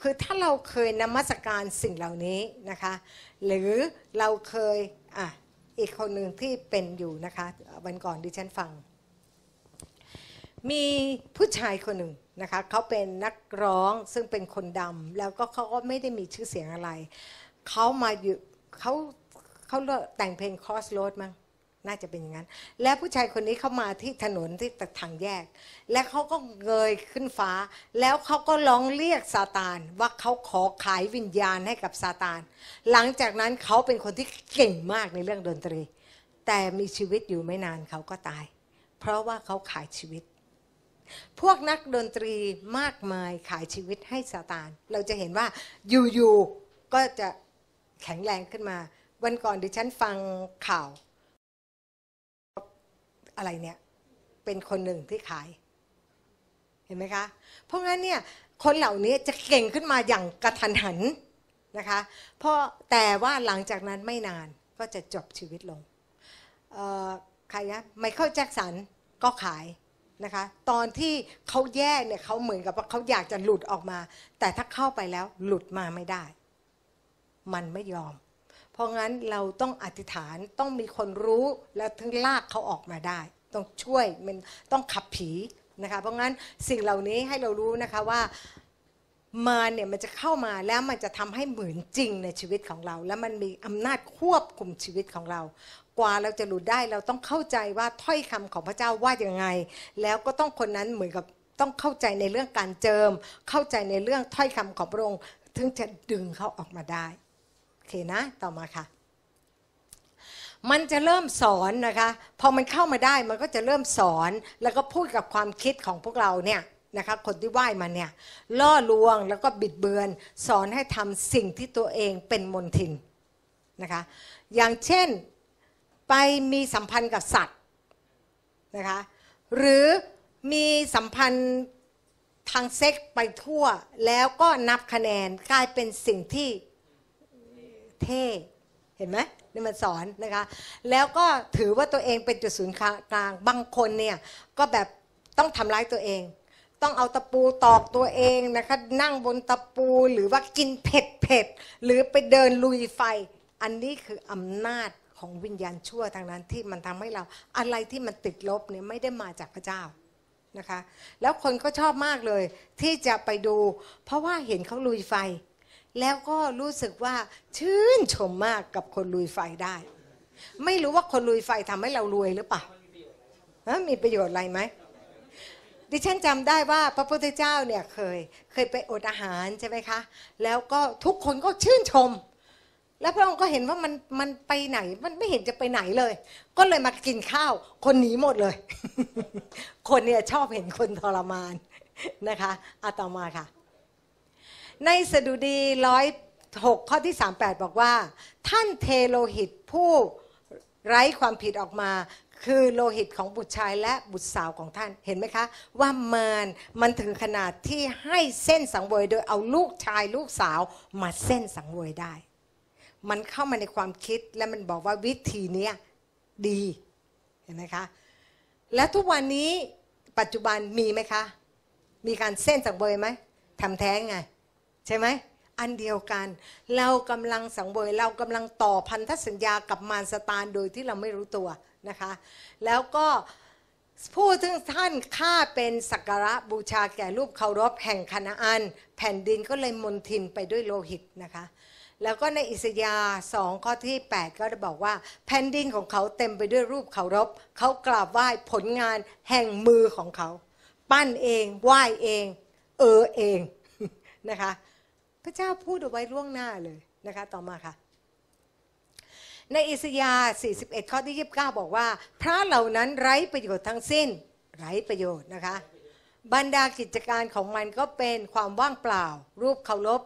คือถ้าเราเคยนมัสการสิ่งเหล่านี้นะคะ หรือเราเคยอะอีกคนหนึ่งที่เป็นอยู่นะคะวันก่อนดิฉันฟัง มีผู้ชายคนหนึ่งนะคะเขาเป็นนักร้องซึ่งเป็นคนดำแล้วก็เขาก็ไม่ได้มีชื่อเสียงอะไรเขามาอยู่เขาเขาแต่งเพลง Cross Road มั้ง น่าจะเป็นอย่างนั้น แล้วผู้ชายคนนี้เขามาที่ถนนที่ทางแยก และเขาก็เงยขึ้นฟ้า แล้วเขาก็ร้องเรียกซาตานว่าเขาขอขายวิญญาณให้กับซาตาน หลังจากนั้นเขาเป็นคนที่เก่งมากในเรื่องดนตรี แต่มีชีวิตอยู่ไม่นานเขาก็ตาย เพราะว่าเขาขายชีวิต พวกนักดนตรีมากมายขายชีวิตให้ซาตาน เราจะเห็นว่าอยู่ๆก็จะแข็งแรงขึ้นมา วันก่อนดิฉันฟังข่าว อะไรเนี่ย เป็นคนหนึ่งที่ขาย เห็นไหมคะ เพราะงั้นเนี่ยคนเหล่านี้จะเก่งขึ้นมาอย่างกระทันหันนะคะ เพราะแต่ว่าหลังจากนั้นไม่นานก็จะจบชีวิตลงใครนะไมเคิลแจ็คสันก็ขายนะคะ ตอนที่เขาแย่เนี่ยเขาเหมือนกับว่าเขาอยากจะหลุดออกมา แต่ถ้าเข้าไปแล้วหลุดมาไม่ได้ มันไม่ยอม ราะงั้นเราต้องอธิษฐานต้องมีคนรู้แล้วถึงลากเขาออกมาได้ ต้องช่วยมันต้องขับผีนะคะเพราะงั้นสิ่งเหล่านี้ให้เรารู้นะคะว่ามาเนี่ยมันจะเข้ามาแล้วมันจะทำให้เหมือนจริงในชีวิตของเรา แล้วมันมีอำนาจควบคุมชีวิตของเรา กว่าเราจะหลุดได้เราต้องเข้าใจว่าถ้อยคำของพระเจ้าว่าอย่างไง แล้วก็ต้องคนนั้นเหมือนกับต้องเข้าใจในเรื่องการเจิม เข้าใจในเรื่องถ้อยคำของพระองค์ถึงจะดึงเขาออกมาได้ เคนะ ต่อมาค่ะ มันจะเริ่มสอนนะคะ พอมันเข้ามาได้มันก็จะเริ่มสอนแล้วก็พูดกับความคิดของพวกเราเนี่ยนะคะคนที่ไหว้มันเนี่ยล่อลวงแล้วก็บิดเบือน สอนให้ทำสิ่งที่ตัวเองเป็นมนทินนะคะอย่างเช่นไปมีสัมพันธ์กับสัตว์นะคะหรือมีสัมพันธ์ทางเซ็กส์ไปทั่ว แล้วก็นับคะแนนกลายเป็นสิ่งที่ เท่เห็นไหมนี่มันสอนนะคะ แล้วก็ถือว่าตัวเองเป็นจุดศูนย์กลางบางคนเนี่ยก็แบบต้องทำร้ายตัวเอง ต้องเอาตะปูตอกตัวเองนะคะนั่งบนตะปูหรือว่ากินเผ็ดเผ็ดหรือไปเดินลุยไฟ อันนี้คืออำนาจของวิญญาณชั่วทางนั้นที่มันทำให้เราอะไรที่มันติดลบเนี่ยไม่ได้มาจากพระเจ้านะคะ แล้วคนก็ชอบมากเลยที่จะไปดู เพราะว่าเห็นเขาลุยไฟ แล้วก็รู้สึกว่าชื่นชมมากกับคนลุยไฟได้ ไม่รู้ว่าคนลุยไฟทำให้เรารวยหรือเปล่ามีประโยชน์อะไรไหมดิฉันจำได้ว่าพระพุทธเจ้าเนี่ยเคยเคยไปอดอาหารใช่ไหมคะ แล้วก็ทุกคนก็ชื่นชม แล้วพระองค์ก็เห็นว่ามันมันไปไหนมันไม่เห็นจะไปไหนเลย ก็เลยมากินข้าว คนหนีหมดเลย คนเนี่ยชอบเห็นคนทรมานนะคะอาตมาค่ะ ในสดุดีร้อยหกข้อที่ 38 บอกว่า ท่านเทโลหิตผู้ไร้ความผิดออกมา คือโลหิตของบุตรชายและบุตรสาวของท่านเห็นไหมคะ ว่ามารมันถึงขนาดที่ให้เส้นสังเวยโดยเอาลูกชายลูกสาวมาเส้นสังเวยได้ มันเข้ามาในความคิดและมันบอกว่าวิธีนี้ดีเห็นไหมคะ แล้วทุกวันนี้ปัจจุบันมีไหมคะ มีการเส้นสังเวยไหมทำแท้งไง ช่ไหมอันเดียวกัน เรากำลังสังเวยเรากำลังต่อพันธสัญญากับมารสตานโดยที่เราไม่รู้ตัวนะคะ แล้วก็ผู้ซึ่งท่านฆ่าเป็นสักการะบูชาแก่รูปเคารพแห่งคณาอัน แผ่นดินก็เลยมนทินไปด้วยโลหิตนะคะ แล้วก็ในอิสยาห์สองข้อที่ 8 ก็ได้บอกว่า แผ่นดินของเขาเต็มไปด้วยรูปเคารพเขากราบไหว้ผลงานแห่งมือของเขา ปั้นเองไหว้เอง เออเองนะคะ พระเจ้าพูดเอาไว้ล่วงหน้าเลยนะคะต่อมาค่ะ ในอิสยาห์41 ข้อที่ 29 บอกว่า พระเหล่านั้นไร้ประโยชน์ทั้งสิ้น ไร้ประโยชน์นะคะ บรรดากิจการของมันก็เป็นความว่างเปล่า รูปเคารพ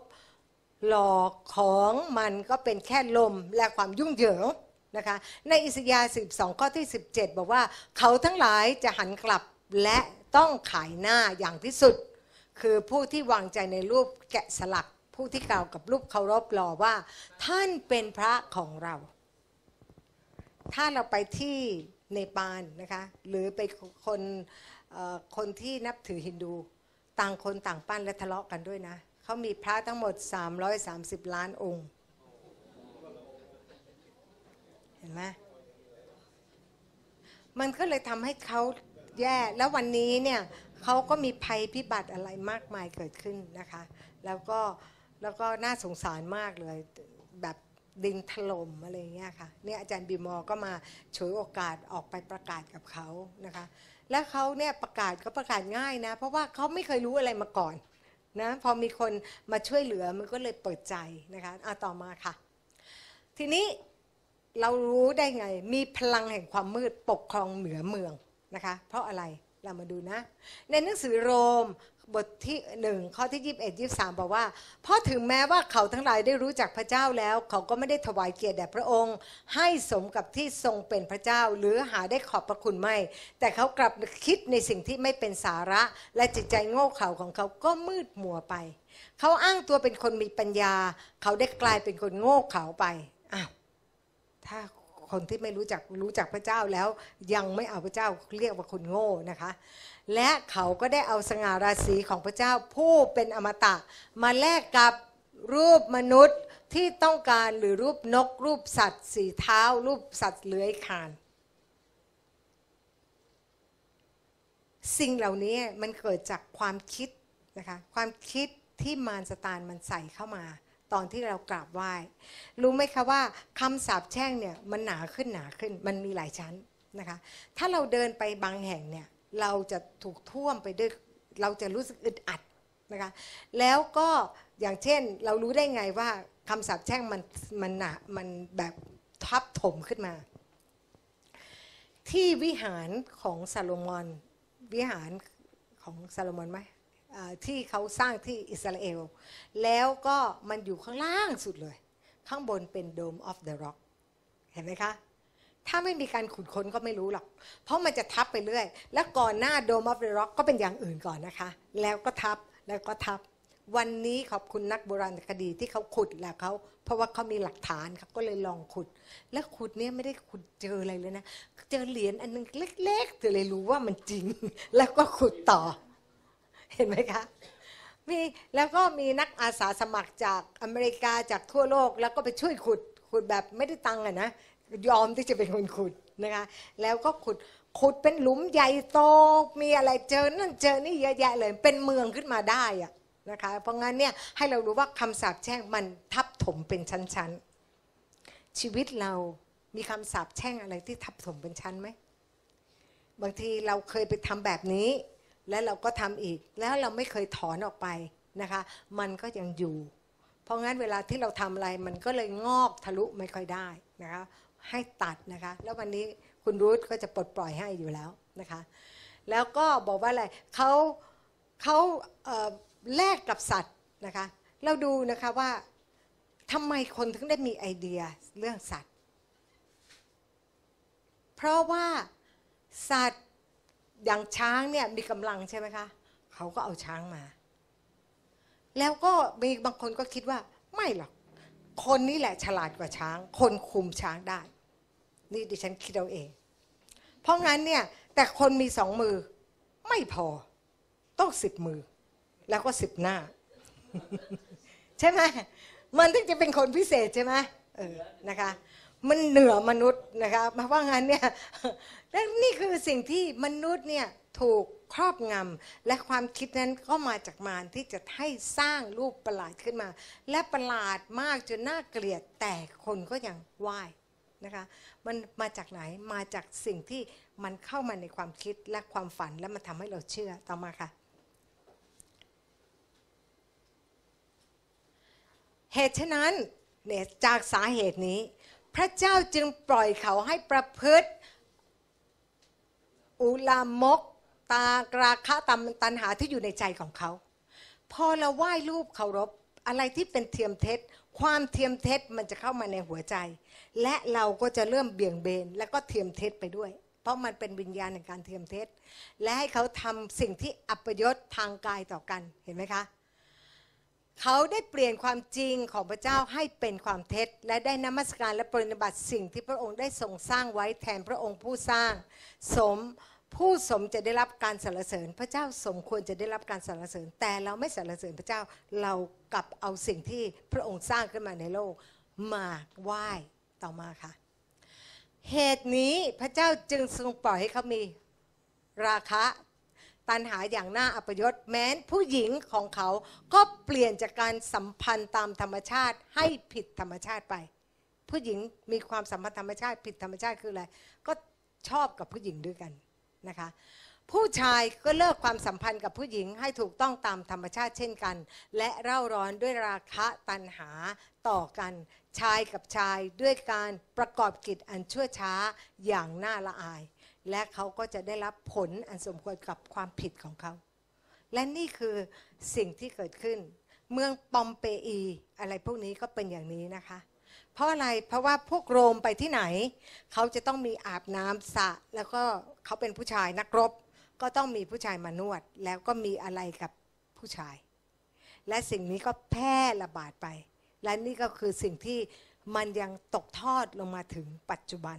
หลอกของมันก็เป็นแค่ลมและความยุ่งเหยิงนะคะในอิสยาห์12 ข้อที่ 17 บอกว่า เขาทั้งหลายจะหันกลับและต้องขายหน้าอย่างที่สุด คือผู้ที่วางใจในรูปแกะสลัก ผู้ที่กล่าวกับรูปเคารพหล่อว่า ท่านเป็นพระของเรา ถ้าเราไปที่เนปาลนะคะหรือไปคนคนที่นับถือฮินดู ต่างคนต่างปั้นและทะเลาะกันด้วยนะเขามีพระทั้งหมด 330 ล้านองค์ เห็นไหมมันก็เลยทำให้เขาแย่แล้ววันนี้เนี่ยเขาก็มีภัยพิบัติอะไรมากมายเกิดขึ้นนะคะ แล้วก็ แล้วก็น่าสงสารมากเลยแบบดินถล่มอะไรเงี้ยค่ะเนี่ยอาจารย์บิมอก็มาฉวยโอกาสออกไปประกาศกับเขานะคะ แล้วเขาเนี่ยประกาศก็ประกาศง่ายนะ เพราะว่าเขาไม่เคยรู้อะไรมาก่อนนะพอมีคนมาช่วยเหลือมันก็เลยเปิดใจนะคะเอาต่อมาค่ะ ทีนี้เรารู้ได้ไงมีพลังแห่งความมืดปกครองเหนือเมืองนะคะ เพราะอะไร เรามาดูนะ ในหนังสือโรมบทที่หนึ่งข้อที่21 23บอกว่า เพราะถึงแม้ว่าเขาทั้งหลายได้รู้จักพระเจ้าแล้ว เขาก็ไม่ได้ถวายเกียรติแด่พระองค์ ให้สมกับที่ทรงเป็นพระเจ้า หรือหาได้ขอบพระคุณไม่ แต่เขากลับคิดในสิ่งที่ไม่เป็นสาระ และจิตใจโง่เขลาของเขาก็มืดมัวไป เขาอ้างตัวเป็นคนมีปัญญา เขาได้กลายเป็นคนโง่เขลาไปอ้าวถ้า คนที่ไม่รู้จักรู้จักพระเจ้าแล้วยังไม่เอาพระเจ้าเรียกว่าคนโง่นะคะ และเขาก็ได้เอาสง่าราศีของพระเจ้าผู้เป็นอมตะ มาแลกกับรูปมนุษย์ที่ต้องการหรือรูปนก รูปสัตว์สีเท้า รูปสัตว์เลื้อยคลานสิ่งเหล่านี้มันเกิดจากความคิดนะคะความคิดที่มารสตานมันใส่เข้ามา ตอนที่เรากราบไหว้ รู้ไหมคะว่าคำสาปแช่งเนี่ยมันหนาขึ้นหนาขึ้น มันมีหลายชั้นนะคะ ถ้าเราเดินไปบางแห่งเนี่ยเราจะถูกท่วมไปด้วยเราจะรู้สึกอึดอัดนะคะ แล้วก็อย่างเช่นเรารู้ได้ไงว่าคำสาปแช่งมันมันหนามันแบบทับถมขึ้นมา ที่วิหารของซาโลมอนวิหารของซาโลมอนไหม ที่เขาสร้างที่อิสราเอล แล้วก็มันอยู่ข้างล่างสุดเลย ข้างบนเป็น Dome of the Rock เห็นไหมคะ ถ้าไม่มีการขุดค้นก็ไม่รู้หรอก เพราะมันจะทับไปเรื่อย แล้วก่อนหน้า Dome of the Rock ก็เป็นอย่างอื่นก่อนนะคะ แล้วก็ทับแล้วก็ทับ วันนี้ขอบคุณนักโบราณคดีที่เขาขุดแล้วเขาเพราะว่าเขามีหลักฐานเขาก็เลยลองขุด แล้วขุดเนี่ยไม่ได้ขุดเจออะไรเลยนะ เจอเหรียญอันนึงเล็ก ๆ เธอเลยรู้ว่ามันจริง แล้วก็ขุดต่อ เห็นไหมคะมีแล้วก็มีนักอาสาสมัครจากอเมริกาจากทั่วโลก แล้วก็ไปช่วยขุดขุดแบบไม่ได้ตังค์อะนะยอมที่จะเป็นคนขุดนะคะแล้วก็ขุดขุดเป็นหลุมใหญ่โตมีอะไรเจอนั่นเจอนี่เยอะแยะเลยเป็นเมืองขึ้นมาได้อะนะคะเพราะงั้นเนี่ยให้เรารู้ว่าคำสาปแช่งมันทับถมเป็นชั้นๆ ชีวิตเรามีคำสาปแช่งอะไรที่ทับถมเป็นชั้นไหมบางทีเราเคยไปทำแบบนี้ แล้วเราก็ทำอีก แล้วเราไม่เคยถอนออกไปนะคะ มันก็ยังอยู่ เพราะงั้นเวลาที่เราทำอะไรมันก็เลยงอกทะลุไม่ค่อยได้นะคะ ให้ตัดนะคะ แล้ววันนี้คุณรูทก็จะปลดปล่อยให้อยู่แล้วนะคะ แล้วก็บอกว่าอะไรเขาเขาเแลกกับสัตว์นะคะ เราดูนะคะว่าทำไมคนถึงได้มีไอเดียเรื่องสัตว์ เพราะว่าสัตว์ อย่างช้างเนี่ยมีกำลังใช่ไหมคะเขาก็เอาช้างมา แล้วก็มีบางคนก็คิดว่า ไม่หรอก คนนี่แหละฉลาดกว่าช้าง คนคุมช้างได้ นี่ดิฉันคิดเอาเอง เพราะงั้นเนี่ย แต่คนมีสองมือ ไม่พอ ต้องสิบมือ แล้วก็สิบหน้า ใช่ไหมมันถึงจะเป็นคนพิเศษใช่ไหมเออนะคะ มันเหนือมนุษย์นะคะเพราะว่างั้นเนี่ย และนี่คือสิ่งที่มนุษย์เนี่ยถูกครอบงำและความคิดนั้นก็มาจากมารที่จะให้สร้างรูปประหลาดขึ้นมา และประหลาดมากจนน่าเกลียดแต่คนก็ยังไหว้นะคะมันมาจากไหนมาจากสิ่งที่มันเข้ามาในความคิดและความฝันและมันทำให้เราเชื่อต่อมาค่ะ เหตุฉะนั้นเนี่ยจากสาเหตุนี้ พระเจ้าจึงปล่อยเขาให้ประพฤติ อุลามก ตากราคะตำตันหาที่อยู่ในใจของเขา พอเราไหว้รูปเคารพอะไรที่เป็นเทียมเท็จ ความเทียมเท็จมันจะเข้ามาในหัวใจ และเราก็จะเริ่มเบี่ยงเบนแล้วก็เทียมเท็จไปด้วย เพราะมันเป็นวิญญาณในการเทียมเท็จ และให้เขาทำสิ่งที่อัปยศทางกายต่อกันเห็นไหมคะเขาได้เปลี่ยนความจริงของพระเจ้าให้เป็นความเท็จ และได้นมัสการและปฏิบัติสิ่งที่พระองค์ได้ทรงสร้างไว้แทนพระองค์ผู้สร้าง สม ผู้สมจะได้รับการสรรเสริญ พระเจ้าสมควรจะได้รับการสรรเสริญ แต่เราไม่สรรเสริญพระเจ้าเรากลับเอาสิ่งที่พระองค์สร้างขึ้นมาในโลกมาไหว้ต่อมาค่ะ เหตุนี้พระเจ้าจึงทรงปล่อยให้เขามีราคะตัณหาอย่างน่าอัปยศแม้นผู้หญิงของเขาก็เปลี่ยนจากการสัมพันธ์ตามธรรมชาติให้ผิดธรรมชาติไป ผู้หญิงมีความสัมพันธ์ธรรมชาติผิดธรรมชาติคืออะไรก็ชอบกับผู้หญิงด้วยกัน นะคะผู้ชายก็เลิกความสัมพันธ์กับผู้หญิงให้ถูกต้องตามธรรมชาติเช่นกัน และเร่าร้อนด้วยราคะตัณหาต่อกัน ชายกับชายด้วยการประกอบกิจอันชั่วช้าอย่างน่าละอาย และเขาก็จะได้รับผลอันสมควรกับความผิดของเขา และนี่คือสิ่งที่เกิดขึ้น เมืองปอมเปอี อะไรพวกนี้ก็เป็นอย่างนี้นะคะ เพราะอะไรเพราะว่าพวกโรมไปที่ไหน เขาจะต้องมีอาบน้ำสระแล้วก็เขาเป็นผู้ชายนักรบ ก็ต้องมีผู้ชายมานวด แล้วก็มีอะไรกับผู้ชาย และสิ่งนี้ก็แพร่ระบาดไป และนี่ก็คือสิ่งที่มันยังตกทอดลงมาถึงปัจจุบัน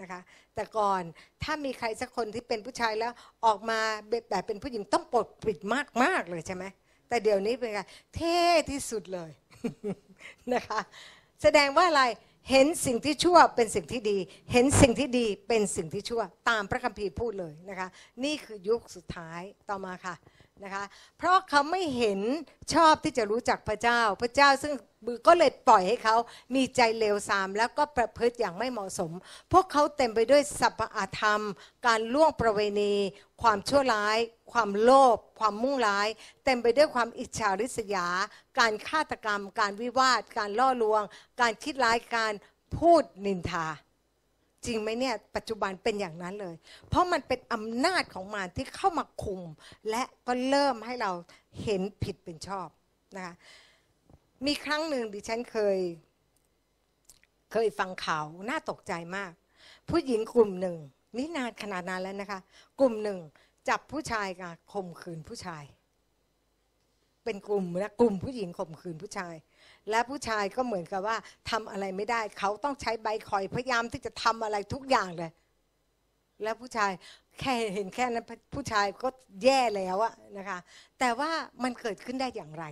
นะคะแต่ก่อนถ้ามีใครสักคนที่เป็นผู้ชายแล้วออกมาแบบเป็นผู้หญิงต้องปดปิดมากๆเลยใช่ไหมแต่เดี๋ยวนี้เป็นไงเท่ที่สุดเลยนะคะ แสดงว่าอะไรเห็นสิ่งที่ชั่วเป็นสิ่งที่ดี เห็นสิ่งที่ดีเป็นสิ่งที่ชั่ว ตามพระคัมภีร์พูดเลยนะคะ นี่คือยุคสุดท้ายต่อมาค่ะ นะคะ เพราะเขาไม่เห็นชอบที่จะรู้จักพระเจ้า พระเจ้าซึ่งก็เลยปล่อยให้เขามีใจเลวทราม แล้วก็ประพฤติอย่างไม่เหมาะสม พวกเขาเต็มไปด้วยสัพพะธรรม การล่วงประเวณี ความชั่วร้าย ความโลภ ความมุ่งร้าย เต็มไปด้วยความอิจฉาริษยา การฆาตกรรม การวิวาท การล่อลวง การคิดร้าย การพูดนินทา จริงไหมเนี่ยปัจจุบันเป็นอย่างนั้นเลย เพราะมันเป็นอำนาจของมารที่เข้ามาคุม และก็เริ่มให้เราเห็นผิดเป็นชอบนะคะมีครั้งหนึ่งดิฉันเคย เคยฟังข่าวน่าตกใจมาก ผู้หญิงกลุ่มหนึ่งนี่นานขนาดนั้นแล้วนะคะ กลุ่มหนึ่งจับผู้ชายกับข่มขืนผู้ชาย เป็นกลุ่มนะกลุ่มผู้หญิงข่มขืนผู้ชาย และผู้ชายก็เหมือนกับว่าทำอะไรไม่ได้ เขาต้องใช้ใบคอยพยายามที่จะทำอะไรทุกอย่างเลย แล้วผู้ชายแค่เห็นแค่นั้นผู้ชายก็แย่แล้วอะนะคะ แต่ว่ามันเกิดขึ้นได้อย่างไร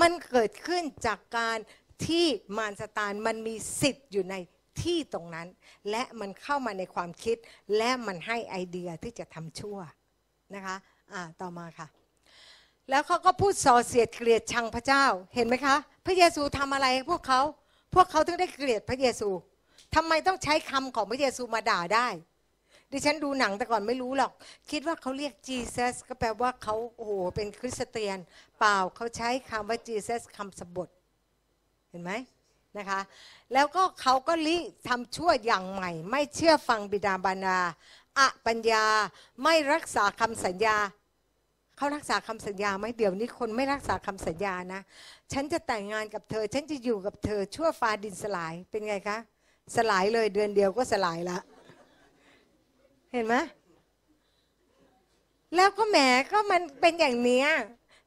มันเกิดขึ้นจากการที่มารสตานมันมีสิทธิ์อยู่ในที่ตรงนั้น และมันเข้ามาในความคิด และมันให้ไอเดียที่จะทำชั่วนะคะอ่าต่อมาค่ะ แล้วเขาก็พูดส่อเสียดเกลียดชังพระเจ้าเห็นไหมคะ พระเยซูทำอะไรพวกเขา พวกเขาถึงได้เกลียดพระเยซูทำไมต้องใช้คำของพระเยซูมาด่าได้ ดิฉันดูหนังแต่ก่อนไม่รู้หรอก คิดว่าเขาเรียก Jesus ก็แปลว่าเขาโอ้โหเป็นคริสเตียน เปล่าเขาใช้คำว่า Jesus คำสบทเห็นไหมนะคะ แล้วก็เขาก็ลิทำชั่วอย่างใหม่ ไม่เชื่อฟังบิดาบรรดาอะปัญญาไม่รักษาคำสัญญา เขารักษาคำสัญญาไหมเดี๋ยวนี้คนไม่รักษาคำสัญญานะ ฉันจะแต่งงานกับเธอ ฉันจะอยู่กับเธอ ชั่วฟ้าดินสลายเป็นไงคะสลายเลยเดือนเดียวก็สลายละ เห็นไหมแล้วก็แหมก็มันเป็นอย่างเนี้ย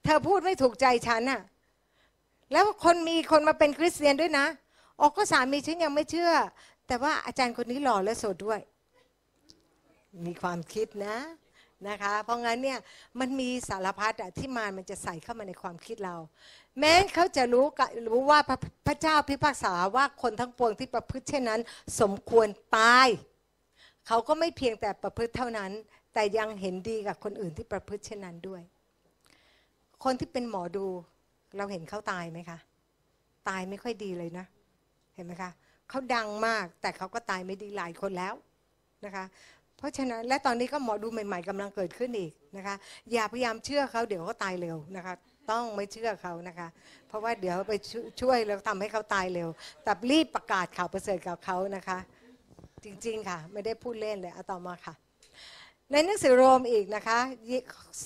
เธอพูดไม่ถูกใจฉันน่ะแล้วคนมีคนมาเป็นคริสเตียนด้วยนะออกก็สามีฉันยังไม่เชื่อ แต่ว่าอาจารย์คนนี้หล่อและโสดด้วย มีความคิดนะ นะคะ เพราะงั้นเนี่ยมันมีสารพัดอะที่มารมันจะใส่เข้ามาในความคิดเรา แม้เขาจะรู้กรู้ว่าพระพระเจ้าพิพากษาว่าคนทั้งปวงที่ประพฤติเช่นนั้น สมควรตายเขาก็ไม่เพียงแต่ประพฤติเท่านั้น แต่ยังเห็นดีกับคนอื่นที่ประพฤติเช่นนั้นด้วย คนที่เป็นหมอดู เราเห็นเขาตายไหมคะตายไม่ค่อยดีเลยนะ เห็นไหมคะเขาดังมากแต่เขาก็ตายไม่ดีหลายคนแล้วนะคะ ราะฉะนั้นและตอนนี้ก็หมอดูใหม่ ๆกำลังเกิดขึ้นอีกนะคะ อย่าพยายามเชื่อเขาเดี๋ยวเขาตายเร็วนะคะ ต้องไม่เชื่อเขานะคะ เพราะว่าเดี๋ยวไปช่วยแล้วทำให้เขาตายเร็ว แต่รีบประกาศข่าวประเสริฐกับเขานะคะ จริงๆค่ะ ไม่ได้พูดเล่นเลยเอาต่อมาค่ะ ในหนังสือโรมอีกนะคะ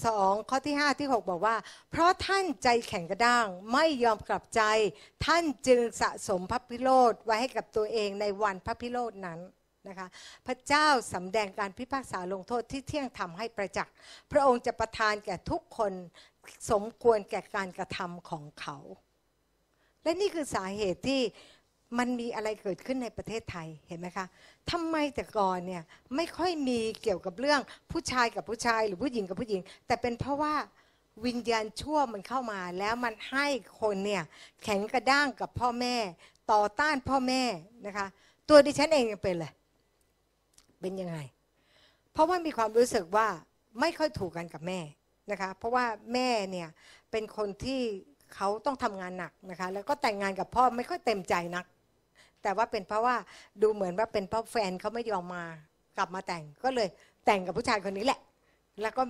สองข้อที่ 5 ที่ 6 บอกว่า เพราะท่านใจแข็งกระด้างไม่ยอมกลับใจ ท่านจึงสะสมพระพิโรธไว้ให้กับตัวเองในวันพระพิโรธนั้น นะคะพระเจ้าสำแดงการพิพากษาลงโทษที่เที่ยงธรรมให้ประจักษ์พระองค์จะประทานแก่ทุกคนสมควรแก่การกระทำของเขา และนี่คือสาเหตุที่มันมีอะไรเกิดขึ้นในประเทศไทยเห็นไหมคะทำไมแต่ก่อนเนี่ยไม่ค่อยมีเกี่ยวกับเรื่องผู้ชายกับผู้ชายหรือผู้หญิงกับผู้หญิง แต่เป็นเพราะว่าวิญญาณชั่วมันเข้ามาแล้วมันให้คนเนี่ยแข็งกระด้างกับพ่อแม่ ต่อต้านพ่อแม่นะคะ ตัวดิฉันเองยังเป็นเลย เป็นยังไง เพราะว่ามีความรู้สึกว่าไม่ค่อยถูกกันกับแม่นะคะ เพราะว่าแม่เนี่ยเป็นคนที่เขาต้องทำงานหนักนะคะ แล้วก็แต่งงานกับพ่อไม่ค่อยเต็มใจนัก แต่ว่าเป็นเพราะว่าดูเหมือนว่าเป็นเพราะแฟนเขาไม่ยอมมากลับมาแต่งก็เลยแต่งกับผู้ชายคนนี้แหละ แล้วก็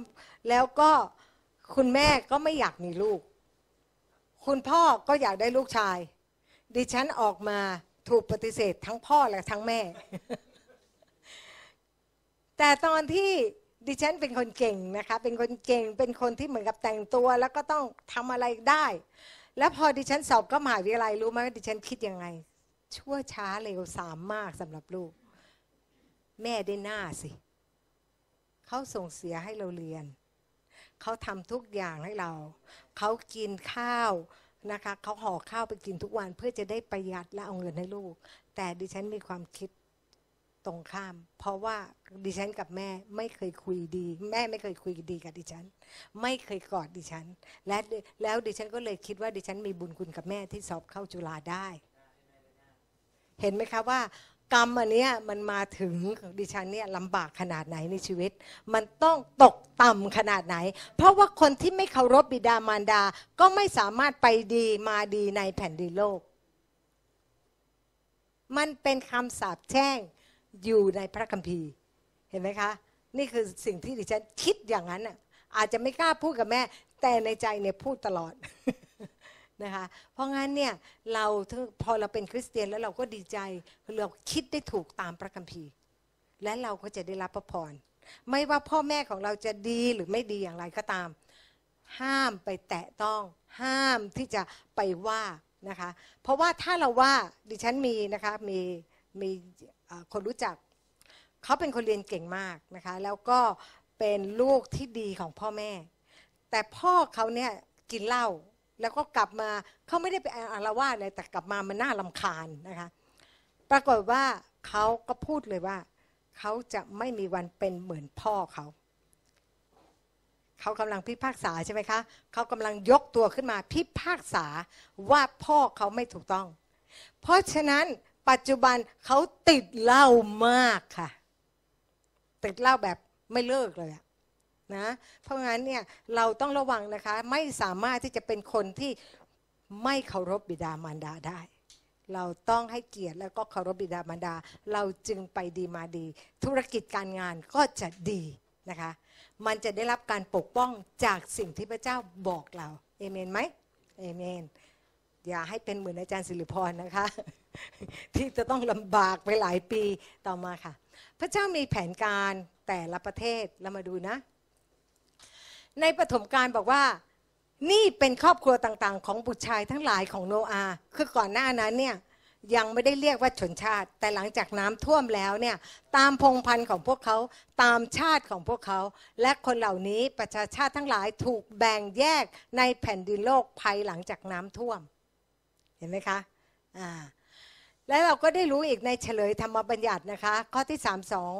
แล้วก็คุณแม่ก็ไม่อยากมีลูก คุณพ่อก็อยากได้ลูกชาย ดิฉันออกมาถูกปฏิเสธทั้งพ่อและทั้งแม่ แต่ตอนที่ดิฉันเป็นคนเก่งนะคะ เป็นคนเก่ง เป็นคนที่เหมือนกับแต่งตัว แล้วก็ต้องทำอะไรได้ แล้วพอดิฉันสอบก็มหาวิทยาลัยรู้ไหมดิฉันคิดยังไง ชั่วช้าเร็วสามมากสำหรับลูก แม่ได้หน้าสิเขาส่งเสียให้เราเรียน เขาทำทุกอย่างให้เรา เขากินข้าวนะคะ เขาห่อข้าวไปกินทุกวันเพื่อจะได้ประหยัดและเอาเงินให้ลูก แต่ดิฉันมีความคิด ตรงข้าม เพราะว่าดิฉันกับแม่ไม่เคยคุยดี แม่ไม่เคยคุยดีกับดิฉัน ไม่เคยกอดดิฉัน และแล้วดิฉันก็เลยคิดว่าดิฉันมีบุญคุณกับแม่ที่สอบเข้าจุฬาได้ เห็นไหมคะว่ากรรมอันนี้มันมาถึงดิฉันเนี่ยลำบากขนาดไหนในชีวิต มันต้องตกต่ำขนาดไหน เพราะว่าคนที่ไม่เคารพบิดามารดา ก็ไม่สามารถไปดีมาดีในแผ่นดินโลก มันเป็นคำสาปแช่ง อยู่ในพระคัมภีร์เห็นไหมคะ นี่คือสิ่งที่ดิฉันคิดอย่างนั้นอะอาจจะไม่กล้าพูดกับแม่ แต่ในใจเนี่ยพูดตลอดนะคะเพราะงั้นเนี่ยเราพอเราเป็นคริสเตียนแล้วเราก็ดีใจเราคิดได้ถูกตามพระคัมภีร์ และเราก็จะได้รับพระพรไม่ว่าพ่อแม่ของเราจะดีหรือไม่ดีอย่างไรก็ตาม ห้ามไปแตะต้อง ห้ามที่จะไปว่านะคะ เพราะว่าถ้าเราว่าดิฉันมีนะคะมีมี คนรู้จัก เขาเป็นคนเรียนเก่งมากนะคะ แล้วก็เป็นลูกที่ดีของพ่อแม่ แต่พ่อเขาเนี่ยกินเหล้าแล้วก็กลับมาเขาไม่ได้ไปอารวาสเลยแต่กลับมามันน่าลำคาญนะคะ ปรากฏว่าเขาก็พูดเลยว่า เขาจะไม่มีวันเป็นเหมือนพ่อเขา เขากำลังพิพากษาใช่ไหมคะ เขากำลังยกตัวขึ้นมาพิพากษาว่าพ่อเขาไม่ถูกต้อง เพราะฉะนั้น ปัจจุบันเขาติดเหล้ามากค่ะ ติดเหล้าแบบไม่เลิกเลยนะเพราะงั้นเนี่ยเราต้องระวังนะคะ ไม่สามารถที่จะเป็นคนที่ไม่เคารพบิดามารดาได้ เราต้องให้เกียรติแล้วก็เคารพบิดามารดา เราจึงไปดีมาดี ธุรกิจการงานก็จะดีนะคะ มันจะได้รับการปกป้องจากสิ่งที่พระเจ้าบอกเรา เอเมนไหมเอเมน อย่าให้เป็นเหมือนอาจารย์สิริพรนะคะ ที่จะต้องลำบากไปหลายปีต่อมาค่ะ พระเจ้ามีแผนการแต่ละประเทศเรามาดูนะ ในปฐมกาลบอกว่านี่เป็นครอบครัวต่างๆ ของบุตรชายทั้งหลายของโนอาคือก่อนหน้านั้นเนี่ยยังไม่ได้เรียกว่าชนชาติ แต่หลังจากน้ำท่วมแล้วเนี่ยตามพงพันธุ์ของพวกเขาตามชาติของพวกเขา และคนเหล่านี้ประชาชาติทั้งหลายถูกแบ่งแยกในแผ่นดินโลกภายหลังจากน้ำท่วม เห็นไหมคะอ่าแล้วเราก็ได้รู้อีกในเฉลยธรรมบัญญัตินะคะ ข้อที่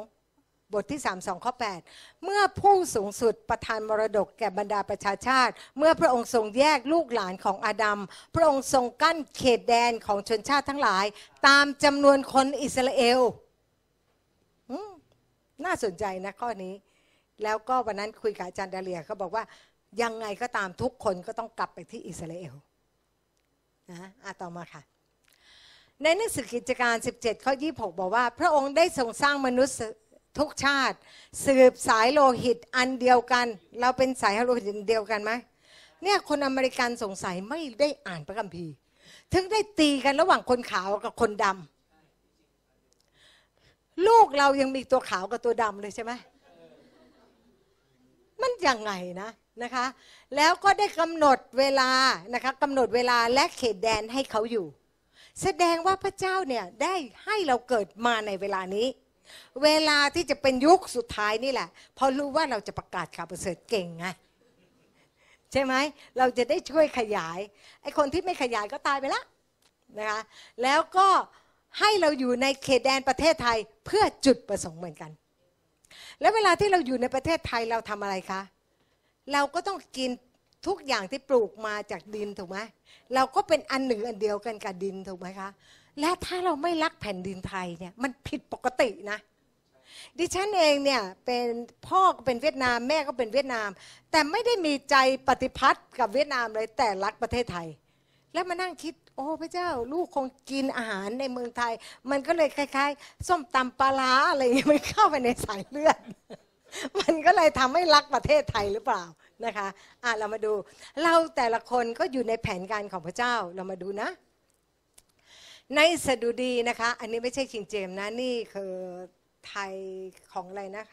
32 บทที่ 32 ข้อ 8 เมื่อผู้สูงสุดประทานมรดกแก่บรรดาประชาชาติ เมื่อพระองค์ทรงแยกลูกหลานของอาดัมพระองค์ทรงกั้นเขตแดนของชนชาติทั้งหลาย ตามจำนวนคนอิสราเอลน่าสนใจนะข้อนี้ แล้วก็วันนั้นคุยกับอาจารย์ดาเลียเขาบอกว่ายังไงก็ตามทุกคนก็ต้องกลับไปที่อิสราเอล นะอะต่อมาค่ะ ในหนังสือกิจการ 17 ข้อ 26 บอกว่า พระองค์ได้ทรงสร้างมนุษย์ทุกชาติ สืบสายโลหิตอันเดียวกัน เราเป็นสายโลหิตเดียวกันไหมเนี่ยคนอเมริกันสงสัยไม่ได้อ่านพระคัมภีร์ ถึงได้ตีกันระหว่างคนขาวกับคนดำลูกเรายังมีตัวขาวกับตัวดำเลยใช่ไหมมันยังไงนะ นะคะ แล้วก็ได้กำหนดเวลานะคะกำหนดเวลาและเขตแดนให้เขาอยู่ แสดงว่าพระเจ้าเนี่ยได้ให้เราเกิดมาในเวลานี้ เวลาที่จะเป็นยุคสุดท้ายนี่แหละ พอรู้ว่าเราจะประกาศข่าวประเสริฐเก่งไงใช่ไหมเราจะได้ช่วยขยายไอ้คนที่ไม่ขยายก็ตายไปแล้วนะคะแล้วก็ให้เราอยู่ในเขตแดนประเทศไทยเพื่อจุดประสงค์เหมือนกัน แล้วเวลาที่เราอยู่ในประเทศไทยเราทำอะไรคะ เราก็ต้องกินทุกอย่างที่ปลูกมาจากดินถูกไหมเราก็เป็นอันหนึ่งอันเดียวกันกับดินถูกไหมคะ และถ้าเราไม่รักแผ่นดินไทยเนี่ยมันผิดปกตินะ ดิฉันเองเนี่ยเป็นพ่อก็เป็นเวียดนามแม่ก็เป็นเวียดนาม แต่ไม่ได้มีใจปฏิพัทธ์กับเวียดนามเลยแต่รักประเทศไทย แล้วมานั่งคิด โอ้พระเจ้า ลูกคงกินอาหารในเมืองไทย มันก็เลยคล้าย ๆ ส้มตำปลาร้าอะไรอย่างเงี้ยมันเข้าไปในสายเลือด มันก็เลยทำให้รักประเทศไทยหรือเปล่านะคะอะเรามาดูเราแต่ละคนก็อยู่ในแผนการของพระเจ้าเรามาดูนะ ในสดุดีนะคะ อันนี้ไม่ใช่คิงเจมส์นะนี่คือไทยของอะไรนะ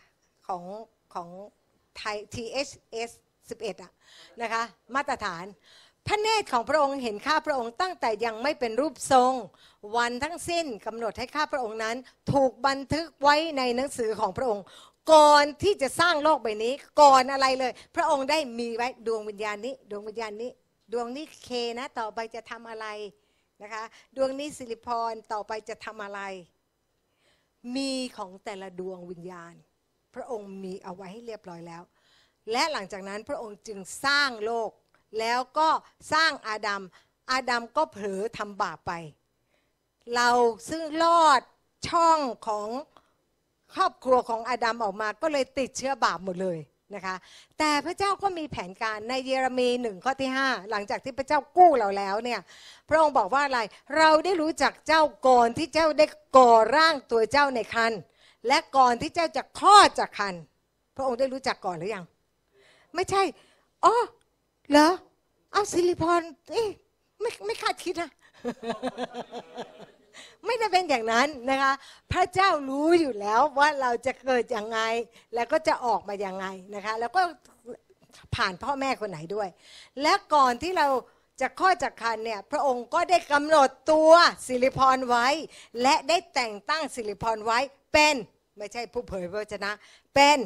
ของของไทย THS 11อะนะคะมาตรฐานพระเนตรของพระองค์เห็นข้าพระองค์ตั้งแต่ยังไม่เป็นรูปทรง วันทั้งสิ้นกำหนดให้ข้าพระองค์นั้น ถูกบันทึกไว้ในหนังสือของพระองค์ ก่อนที่จะสร้างโลกใบนี้ ก่อนอะไรเลย พระองค์ได้มีไว้ดวงวิญญาณนี้ ดวงวิญญาณนี้ ดวงนี้เคนะ ต่อไปจะทำอะไรนะคะ ดวงนี้สิริพรต่อไปจะทำอะไร มีของแต่ละดวงวิญญาณ พระองค์มีเอาไว้ให้เรียบร้อยแล้ว และหลังจากนั้นพระองค์จึงสร้างโลก แล้วก็สร้างอาดัมอาดัมก็เผลอทำบาปไป เราซึ่งรอดช่องของ ครอบครัวของอาดัมออกมาก็เลยติดเชื้อบาปหมดเลยนะคะแต่พระเจ้าก็มีแผนการในเยเรมีหนึ่งข้อที่ 5 หลังจากที่พระเจ้ากู้เราแล้วเนี่ยพระองค์บอกว่าอะไรเราได้รู้จักเจ้าก่อนที่เจ้าได้ก่อร่างตัวเจ้าในคันและก่อนที่เจ้าจะคลอดจากคันพระองค์ได้รู้จักก่อนหรือยัง ไม่ใช่อ๋อเหรอเอาสิริพรเอ๊ะไม่ไม่คาดคิดอะ ไม่ได้เป็นอย่างนั้นนะคะ พระเจ้ารู้อยู่แล้วว่าเราจะเกิดยังไง แล้วก็จะออกมายังไงนะคะ แล้วก็ผ่านพ่อแม่คนไหนด้วย และก่อนที่เราจะข้อจากคันเนี่ยพระองค์ก็ได้กำหนดตัวสิริพรไว้ และได้แต่งตั้งสิริพรไว้เป็นไม่ใช่ผู้เผยพระวจนะ เป็น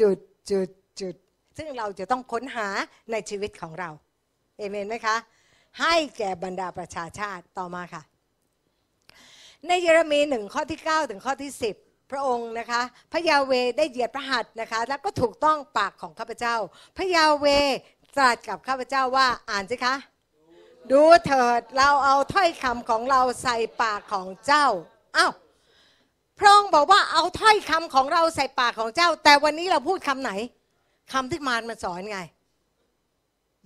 จุดจุดจุด ซึ่งเราจะต้องค้นหาในชีวิตของเรา เอเมนไหมคะ ให้แก่บรรดาประชาชาติต่อมาค่ะ ในเยเรมีหนึ่งข้อที่ 9 ถึงข้อที่ 10 พระองค์นะคะพระยาเวได้เหยียดพระหัตถ์นะคะ แล้วก็ถูกต้องปากของข้าพเจ้า พระยาเวตรัสกับข้าพเจ้าว่าอ่านสิคะ ดูเถิดเราเอาถ้อยคำของเราใส่ปากของเจ้าอ้าวพระองค์บอกว่าเอาถ้อยคำของเราใส่ปากของเจ้า แต่วันนี้เราพูดคำไหนคำที่มารมันสอนไง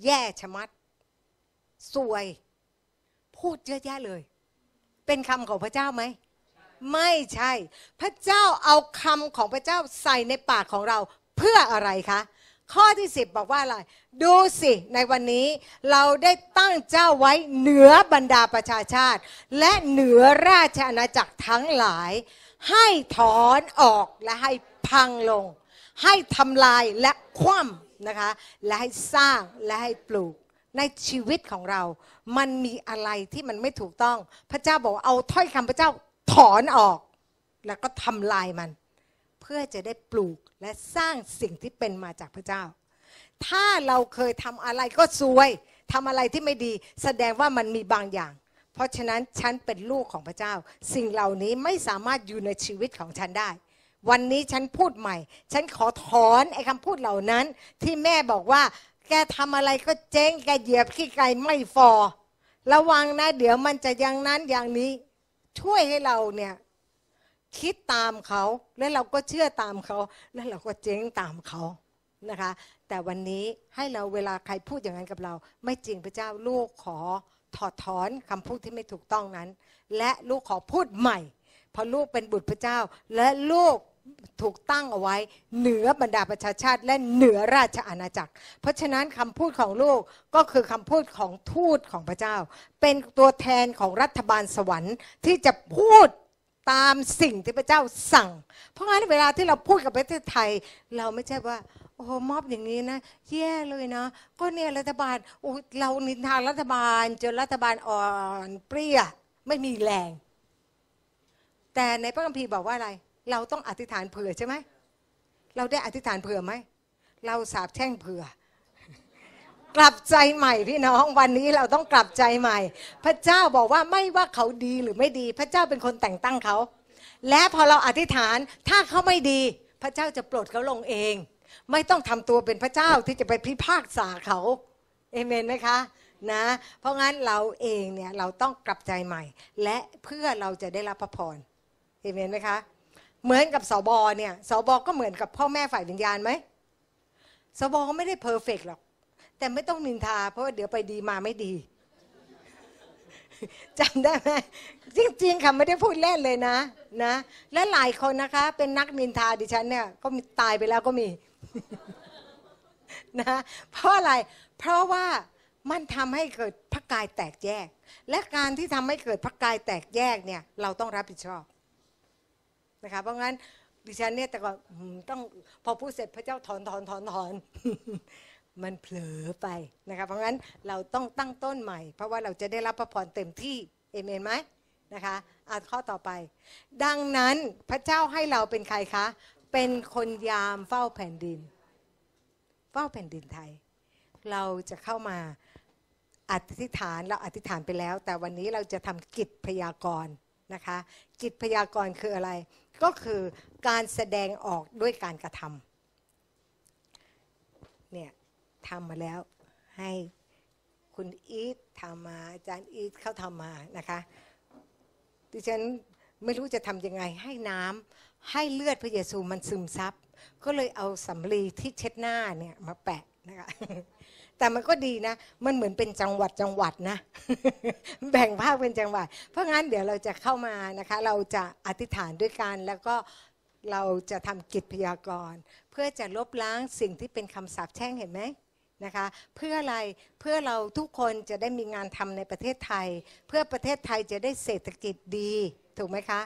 แย่ชะมัด สวย พูดเยอะแยะเลย เป็นคำของพระเจ้าไหม ไม่ใช่ พระเจ้าเอาคำของพระเจ้าใส่ในปากของเราเพื่ออะไรคะ ข้อที่สิบบอกว่าอะไร ดูสิในวันนี้เราได้ตั้งเจ้าไว้เหนือบรรดาประชาชาติ และเหนือราชอาณาจักรทั้งหลาย ให้ถอนออกและให้พังลง ให้ทำลายและคว่ำนะคะ และให้สร้างและให้ปลูก ในชีวิตของเรา มันมีอะไรที่มันไม่ถูกต้อง พระเจ้าบอกเอาถ้อยคำพระเจ้าถอนออก แล้วก็ทำลายมัน เพื่อจะได้ปลูกและสร้างสิ่งที่เป็นมาจากพระเจ้า ถ้าเราเคยทำอะไรก็ซวยทำอะไรที่ไม่ดี แสดงว่ามันมีบางอย่าง เพราะฉะนั้นฉันเป็นลูกของพระเจ้า สิ่งเหล่านี้ไม่สามารถอยู่ในชีวิตของฉันได้วันนี้ฉันพูดใหม่ ฉันขอถอนไอ้คำพูดเหล่านั้น ที่แม่บอกว่า แกทำอะไรก็เจ๊ง แกเหยียบขี้ไก่ไม่ฟอ ระวังนะ เดี๋ยวมันจะอย่างนั้นอย่างนี้ ช่วยให้เราเนี่ย คิดตามเขา แล้วเราก็เชื่อตามเขา แล้วเราก็เจ๊งตามเขานะคะ แต่วันนี้ให้เราเวลาใครพูดอย่างนั้นกับเรา ไม่จริงพระเจ้าลูกขอถอดถอนคำพูดที่ไม่ถูกต้องนั้น และลูกขอพูดใหม่ เพราะลูกเป็นบุตรพระเจ้า และลูก ถูกตั้งเอาไว้เหนือบรรดาประชาชาติ และเหนือราชอาณาจักร เพราะฉะนั้นคำพูดของลูกก็คือคำพูดของทูตของพระเจ้า เป็นตัวแทนของรัฐบาลสวรรค์ที่จะพูดตามสิ่งที่พระเจ้าสั่ง เพราะงั้นเวลาที่เราพูดกับประเทศไทย เราไม่ใช่ว่าโอ้มอบอย่างนี้นะแย่เลยนะ ก็เนี่ยรัฐบาลโอ้เรานินทารัฐบาลจนรัฐบาลอ่อนเปรี้ยไม่มีแรง แต่ในพระคัมภีร์บอกว่าอะไร เราต้องอธิษฐานเผื่อใช่ไหม เราได้อธิษฐานเผื่อไหม เราสาบแช่งเผื่อ กลับใจใหม่พี่น้องวันนี้เราต้องกลับใจใหม่ พระเจ้าบอกว่าไม่ว่าเขาดีหรือไม่ดี พระเจ้าเป็นคนแต่งตั้งเขา และพอเราอธิษฐานถ้าเขาไม่ดี พระเจ้าจะปรดเขาลงเอง ไม่ต้องทำตัวเป็นพระเจ้าที่จะไปพิพากษาเขาเอเมนไหมคะนะเพราะงั้นเราเองเนี่ยเราต้องกลับใจใหม่ และเพื่อเราจะได้รับพระพรเอเมนไหมคะ เหมือนกับสบเนี่ยสบก็เหมือนกับพ่อแม่ฝ่ายวิญญาณไหมสบก็ไม่ได้เพอร์เฟกหรอก แต่ไม่ต้องนินทา เพราะว่าเดี๋ยวไปดีมาไม่ดีจำได้ไหมจริงๆค่ะไม่ได้พูดเล่นเลยนะนะ และหลายคนนะคะ เป็นนักนินทาดิฉันเนี่ยก็ตายไปแล้วก็มีนะเพราะอะไร เพราะว่ามันทำให้เกิดพระกายแตกแยก และการที่ทำให้เกิดพระกายแตกแยกเนี่ย เราต้องรับผิดชอบ นะคะ เพราะงั้นดิฉันเนี่ยแต่ก่อนต้องพอพูดเสร็จพระเจ้าถอนถอนถอนถอนมันเผลอไปนะคะเพราะงั้นเราต้องตั้งต้นใหม่ เพราะว่าเราจะได้รับพระพรเต็มที่เอเมนไหมนะคะอ่านข้อต่อไป ดังนั้นพระเจ้าให้เราเป็นใครคะ เป็นคนยามเฝ้าแผ่นดิน เฝ้าแผ่นดินไทย เราจะเข้ามาอธิษฐานเราอธิษฐานไปแล้ว แต่วันนี้เราจะทำกิจพยากรณ์นะคะ กิจพยากรณ์คืออะไร ก็คือการแสดงออกด้วยการกระทำเนี่ยทำมาแล้วให้คุณอีททำมาอาจารย์อีทเขาทำมานะคะดิฉันไม่รู้จะทำยังไงให้น้ำให้เลือดพระเยซูมันซึมซับ ก็เลยเอาสำลีที่เช็ดหน้าเนี่ยมาแปะนะคะ แต่มันก็ดีนะ มันเหมือนเป็นจังหวัดจังหวัดนะ แบ่งภาคเป็นจังหวัด เพราะงั้นเดี๋ยวเราจะเข้ามานะคะ เราจะอธิษฐานด้วยกัน แล้วก็เราจะทำกิจพยากรณ์เพื่อจะลบล้างสิ่งที่เป็นคำสาปแช่งเห็นไหมนะคะเพื่ออะไรเพื่อเราทุกคนจะได้มีงานทำในประเทศไทย เพื่อประเทศไทยจะได้เศรษฐกิจดี ถูกไหมคะ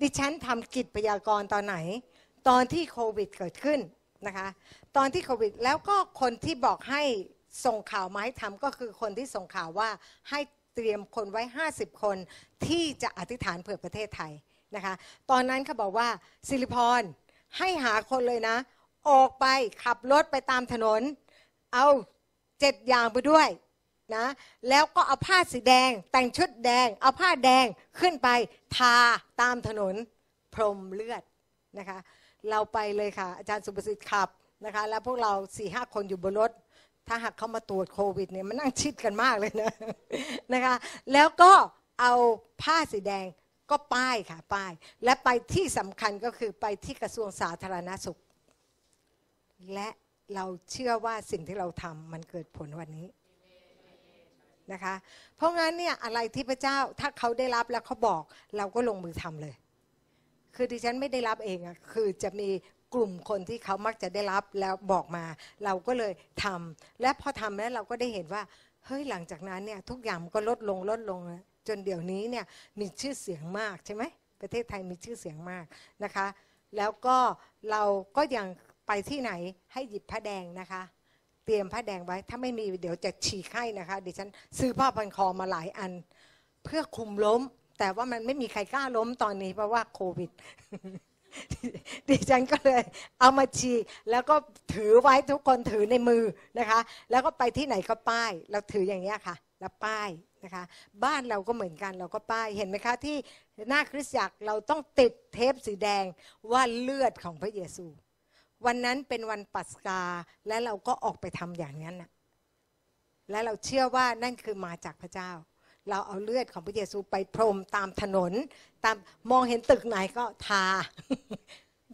ดิฉันทำกิจพยากรณ์ตอนไหน ตอนที่โควิดเกิดขึ้นนะคะ ตอนที่โควิดแล้วก็คนที่บอกให้ ส่งข่าวมาให้ทำก็คือคนที่ส่งข่าวว่าให้เตรียมคนไว้ 50 คนที่จะอธิษฐานเผื่อประเทศไทยนะคะตอนนั้นเขาบอกว่าสิริพรให้หาคนเลยนะ ออกไปขับรถไปตามถนน เอาเจ็ดอย่างไปด้วยนะแล้วก็เอาผ้าสีแดง แต่งชุดแดง เอาผ้าแดงขึ้นไปทาตามถนนพรมเลือดนะคะเราไปเลยค่ะ อาจารย์สุประสิทธิ์ขับนะคะแล้วพวกเราสี่ห้าคนอยู่บนรถ ถ้าหากเขามาตรวจโควิดเนี่ยมันนั่งชิดกันมากเลยนะนะคะ แล้วก็เอาผ้าสีแดงก็ป้ายค่ะป้าย และไปที่สำคัญก็คือไปที่กระทรวงสาธารณสุข และเราเชื่อว่าสิ่งที่เราทำมันเกิดผลวันนี้นะคะ เพราะงั้นเนี่ยอะไรที่พระเจ้าถ้าเขาได้รับแล้วเขาบอก เราก็ลงมือทำเลย คือดิฉันไม่ได้รับเองอะคือจะมี กลุ่มคนที่เขามักจะได้รับแล้วบอกมา เราก็เลยทำและพอทำแล้วเราก็ได้เห็นว่าเฮ้ยหลังจากนั้นเนี่ยทุกอย่างมันก็ลดลงลดลงจนเดี๋ยวนี้เนี่ยมีชื่อเสียงมากใช่ไหมประเทศไทยมีชื่อเสียงมากนะคะ แล้วก็เราก็ยังไปที่ไหนให้หยิบผ้าแดงนะคะ เตรียมผ้าแดงไว้ ถ้าไม่มีเดี๋ยวจะฉีกให้นะคะดิฉันซื้อผ้าพันคอมาหลายอัน เพื่อคุมล้ม แต่ว่ามันไม่มีใครกล้าล้มตอนนี้เพราะว่าโควิด ดิฉันก็เลยเอามาฉีกแล้วก็ถือไว้ทุกคนถือในมือนะคะ แล้วก็ไปที่ไหนก็ป้าย เราถืออย่างนี้ค่ะ แล้วป้ายนะคะ บ้านเราก็เหมือนกันเราก็ป้ายเห็นไหมคะที่หน้าคริสตจักรเราต้องติดเทปสีแดงว่าเลือดของพระเยซู วันนั้นเป็นวันปัสกาและเราก็ออกไปทำอย่างนั้นนะและเราเชื่อว่านั่นคือมาจากพระเจ้า เราเอาเลือดของพระเยซูไปพรมตามถนน ตามมองเห็นตึกไหนก็ทา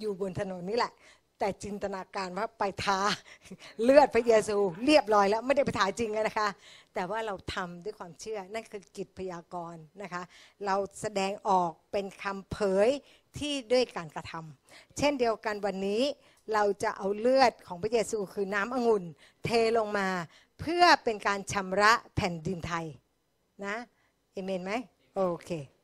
อยู่บนถนนนี่แหละ แต่จินตนาการว่าไปทาเลือดพระเยซูเรียบร้อยแล้วไม่ได้ไปถ่าจริงนะคะ แต่ว่าเราทำด้วยความเชื่อนั่นคือกิจพยากรณ์นะคะ เราแสดงออกเป็นคำเผยที่ด้วยการกระทำเช่นเดียวกันวันนี้เราจะเอาเลือดของพระเยซูคือน้ำองุ่น เทลงมาเพื่อเป็นการชำระแผ่นดินไทย นะเอเมนไหมโอเค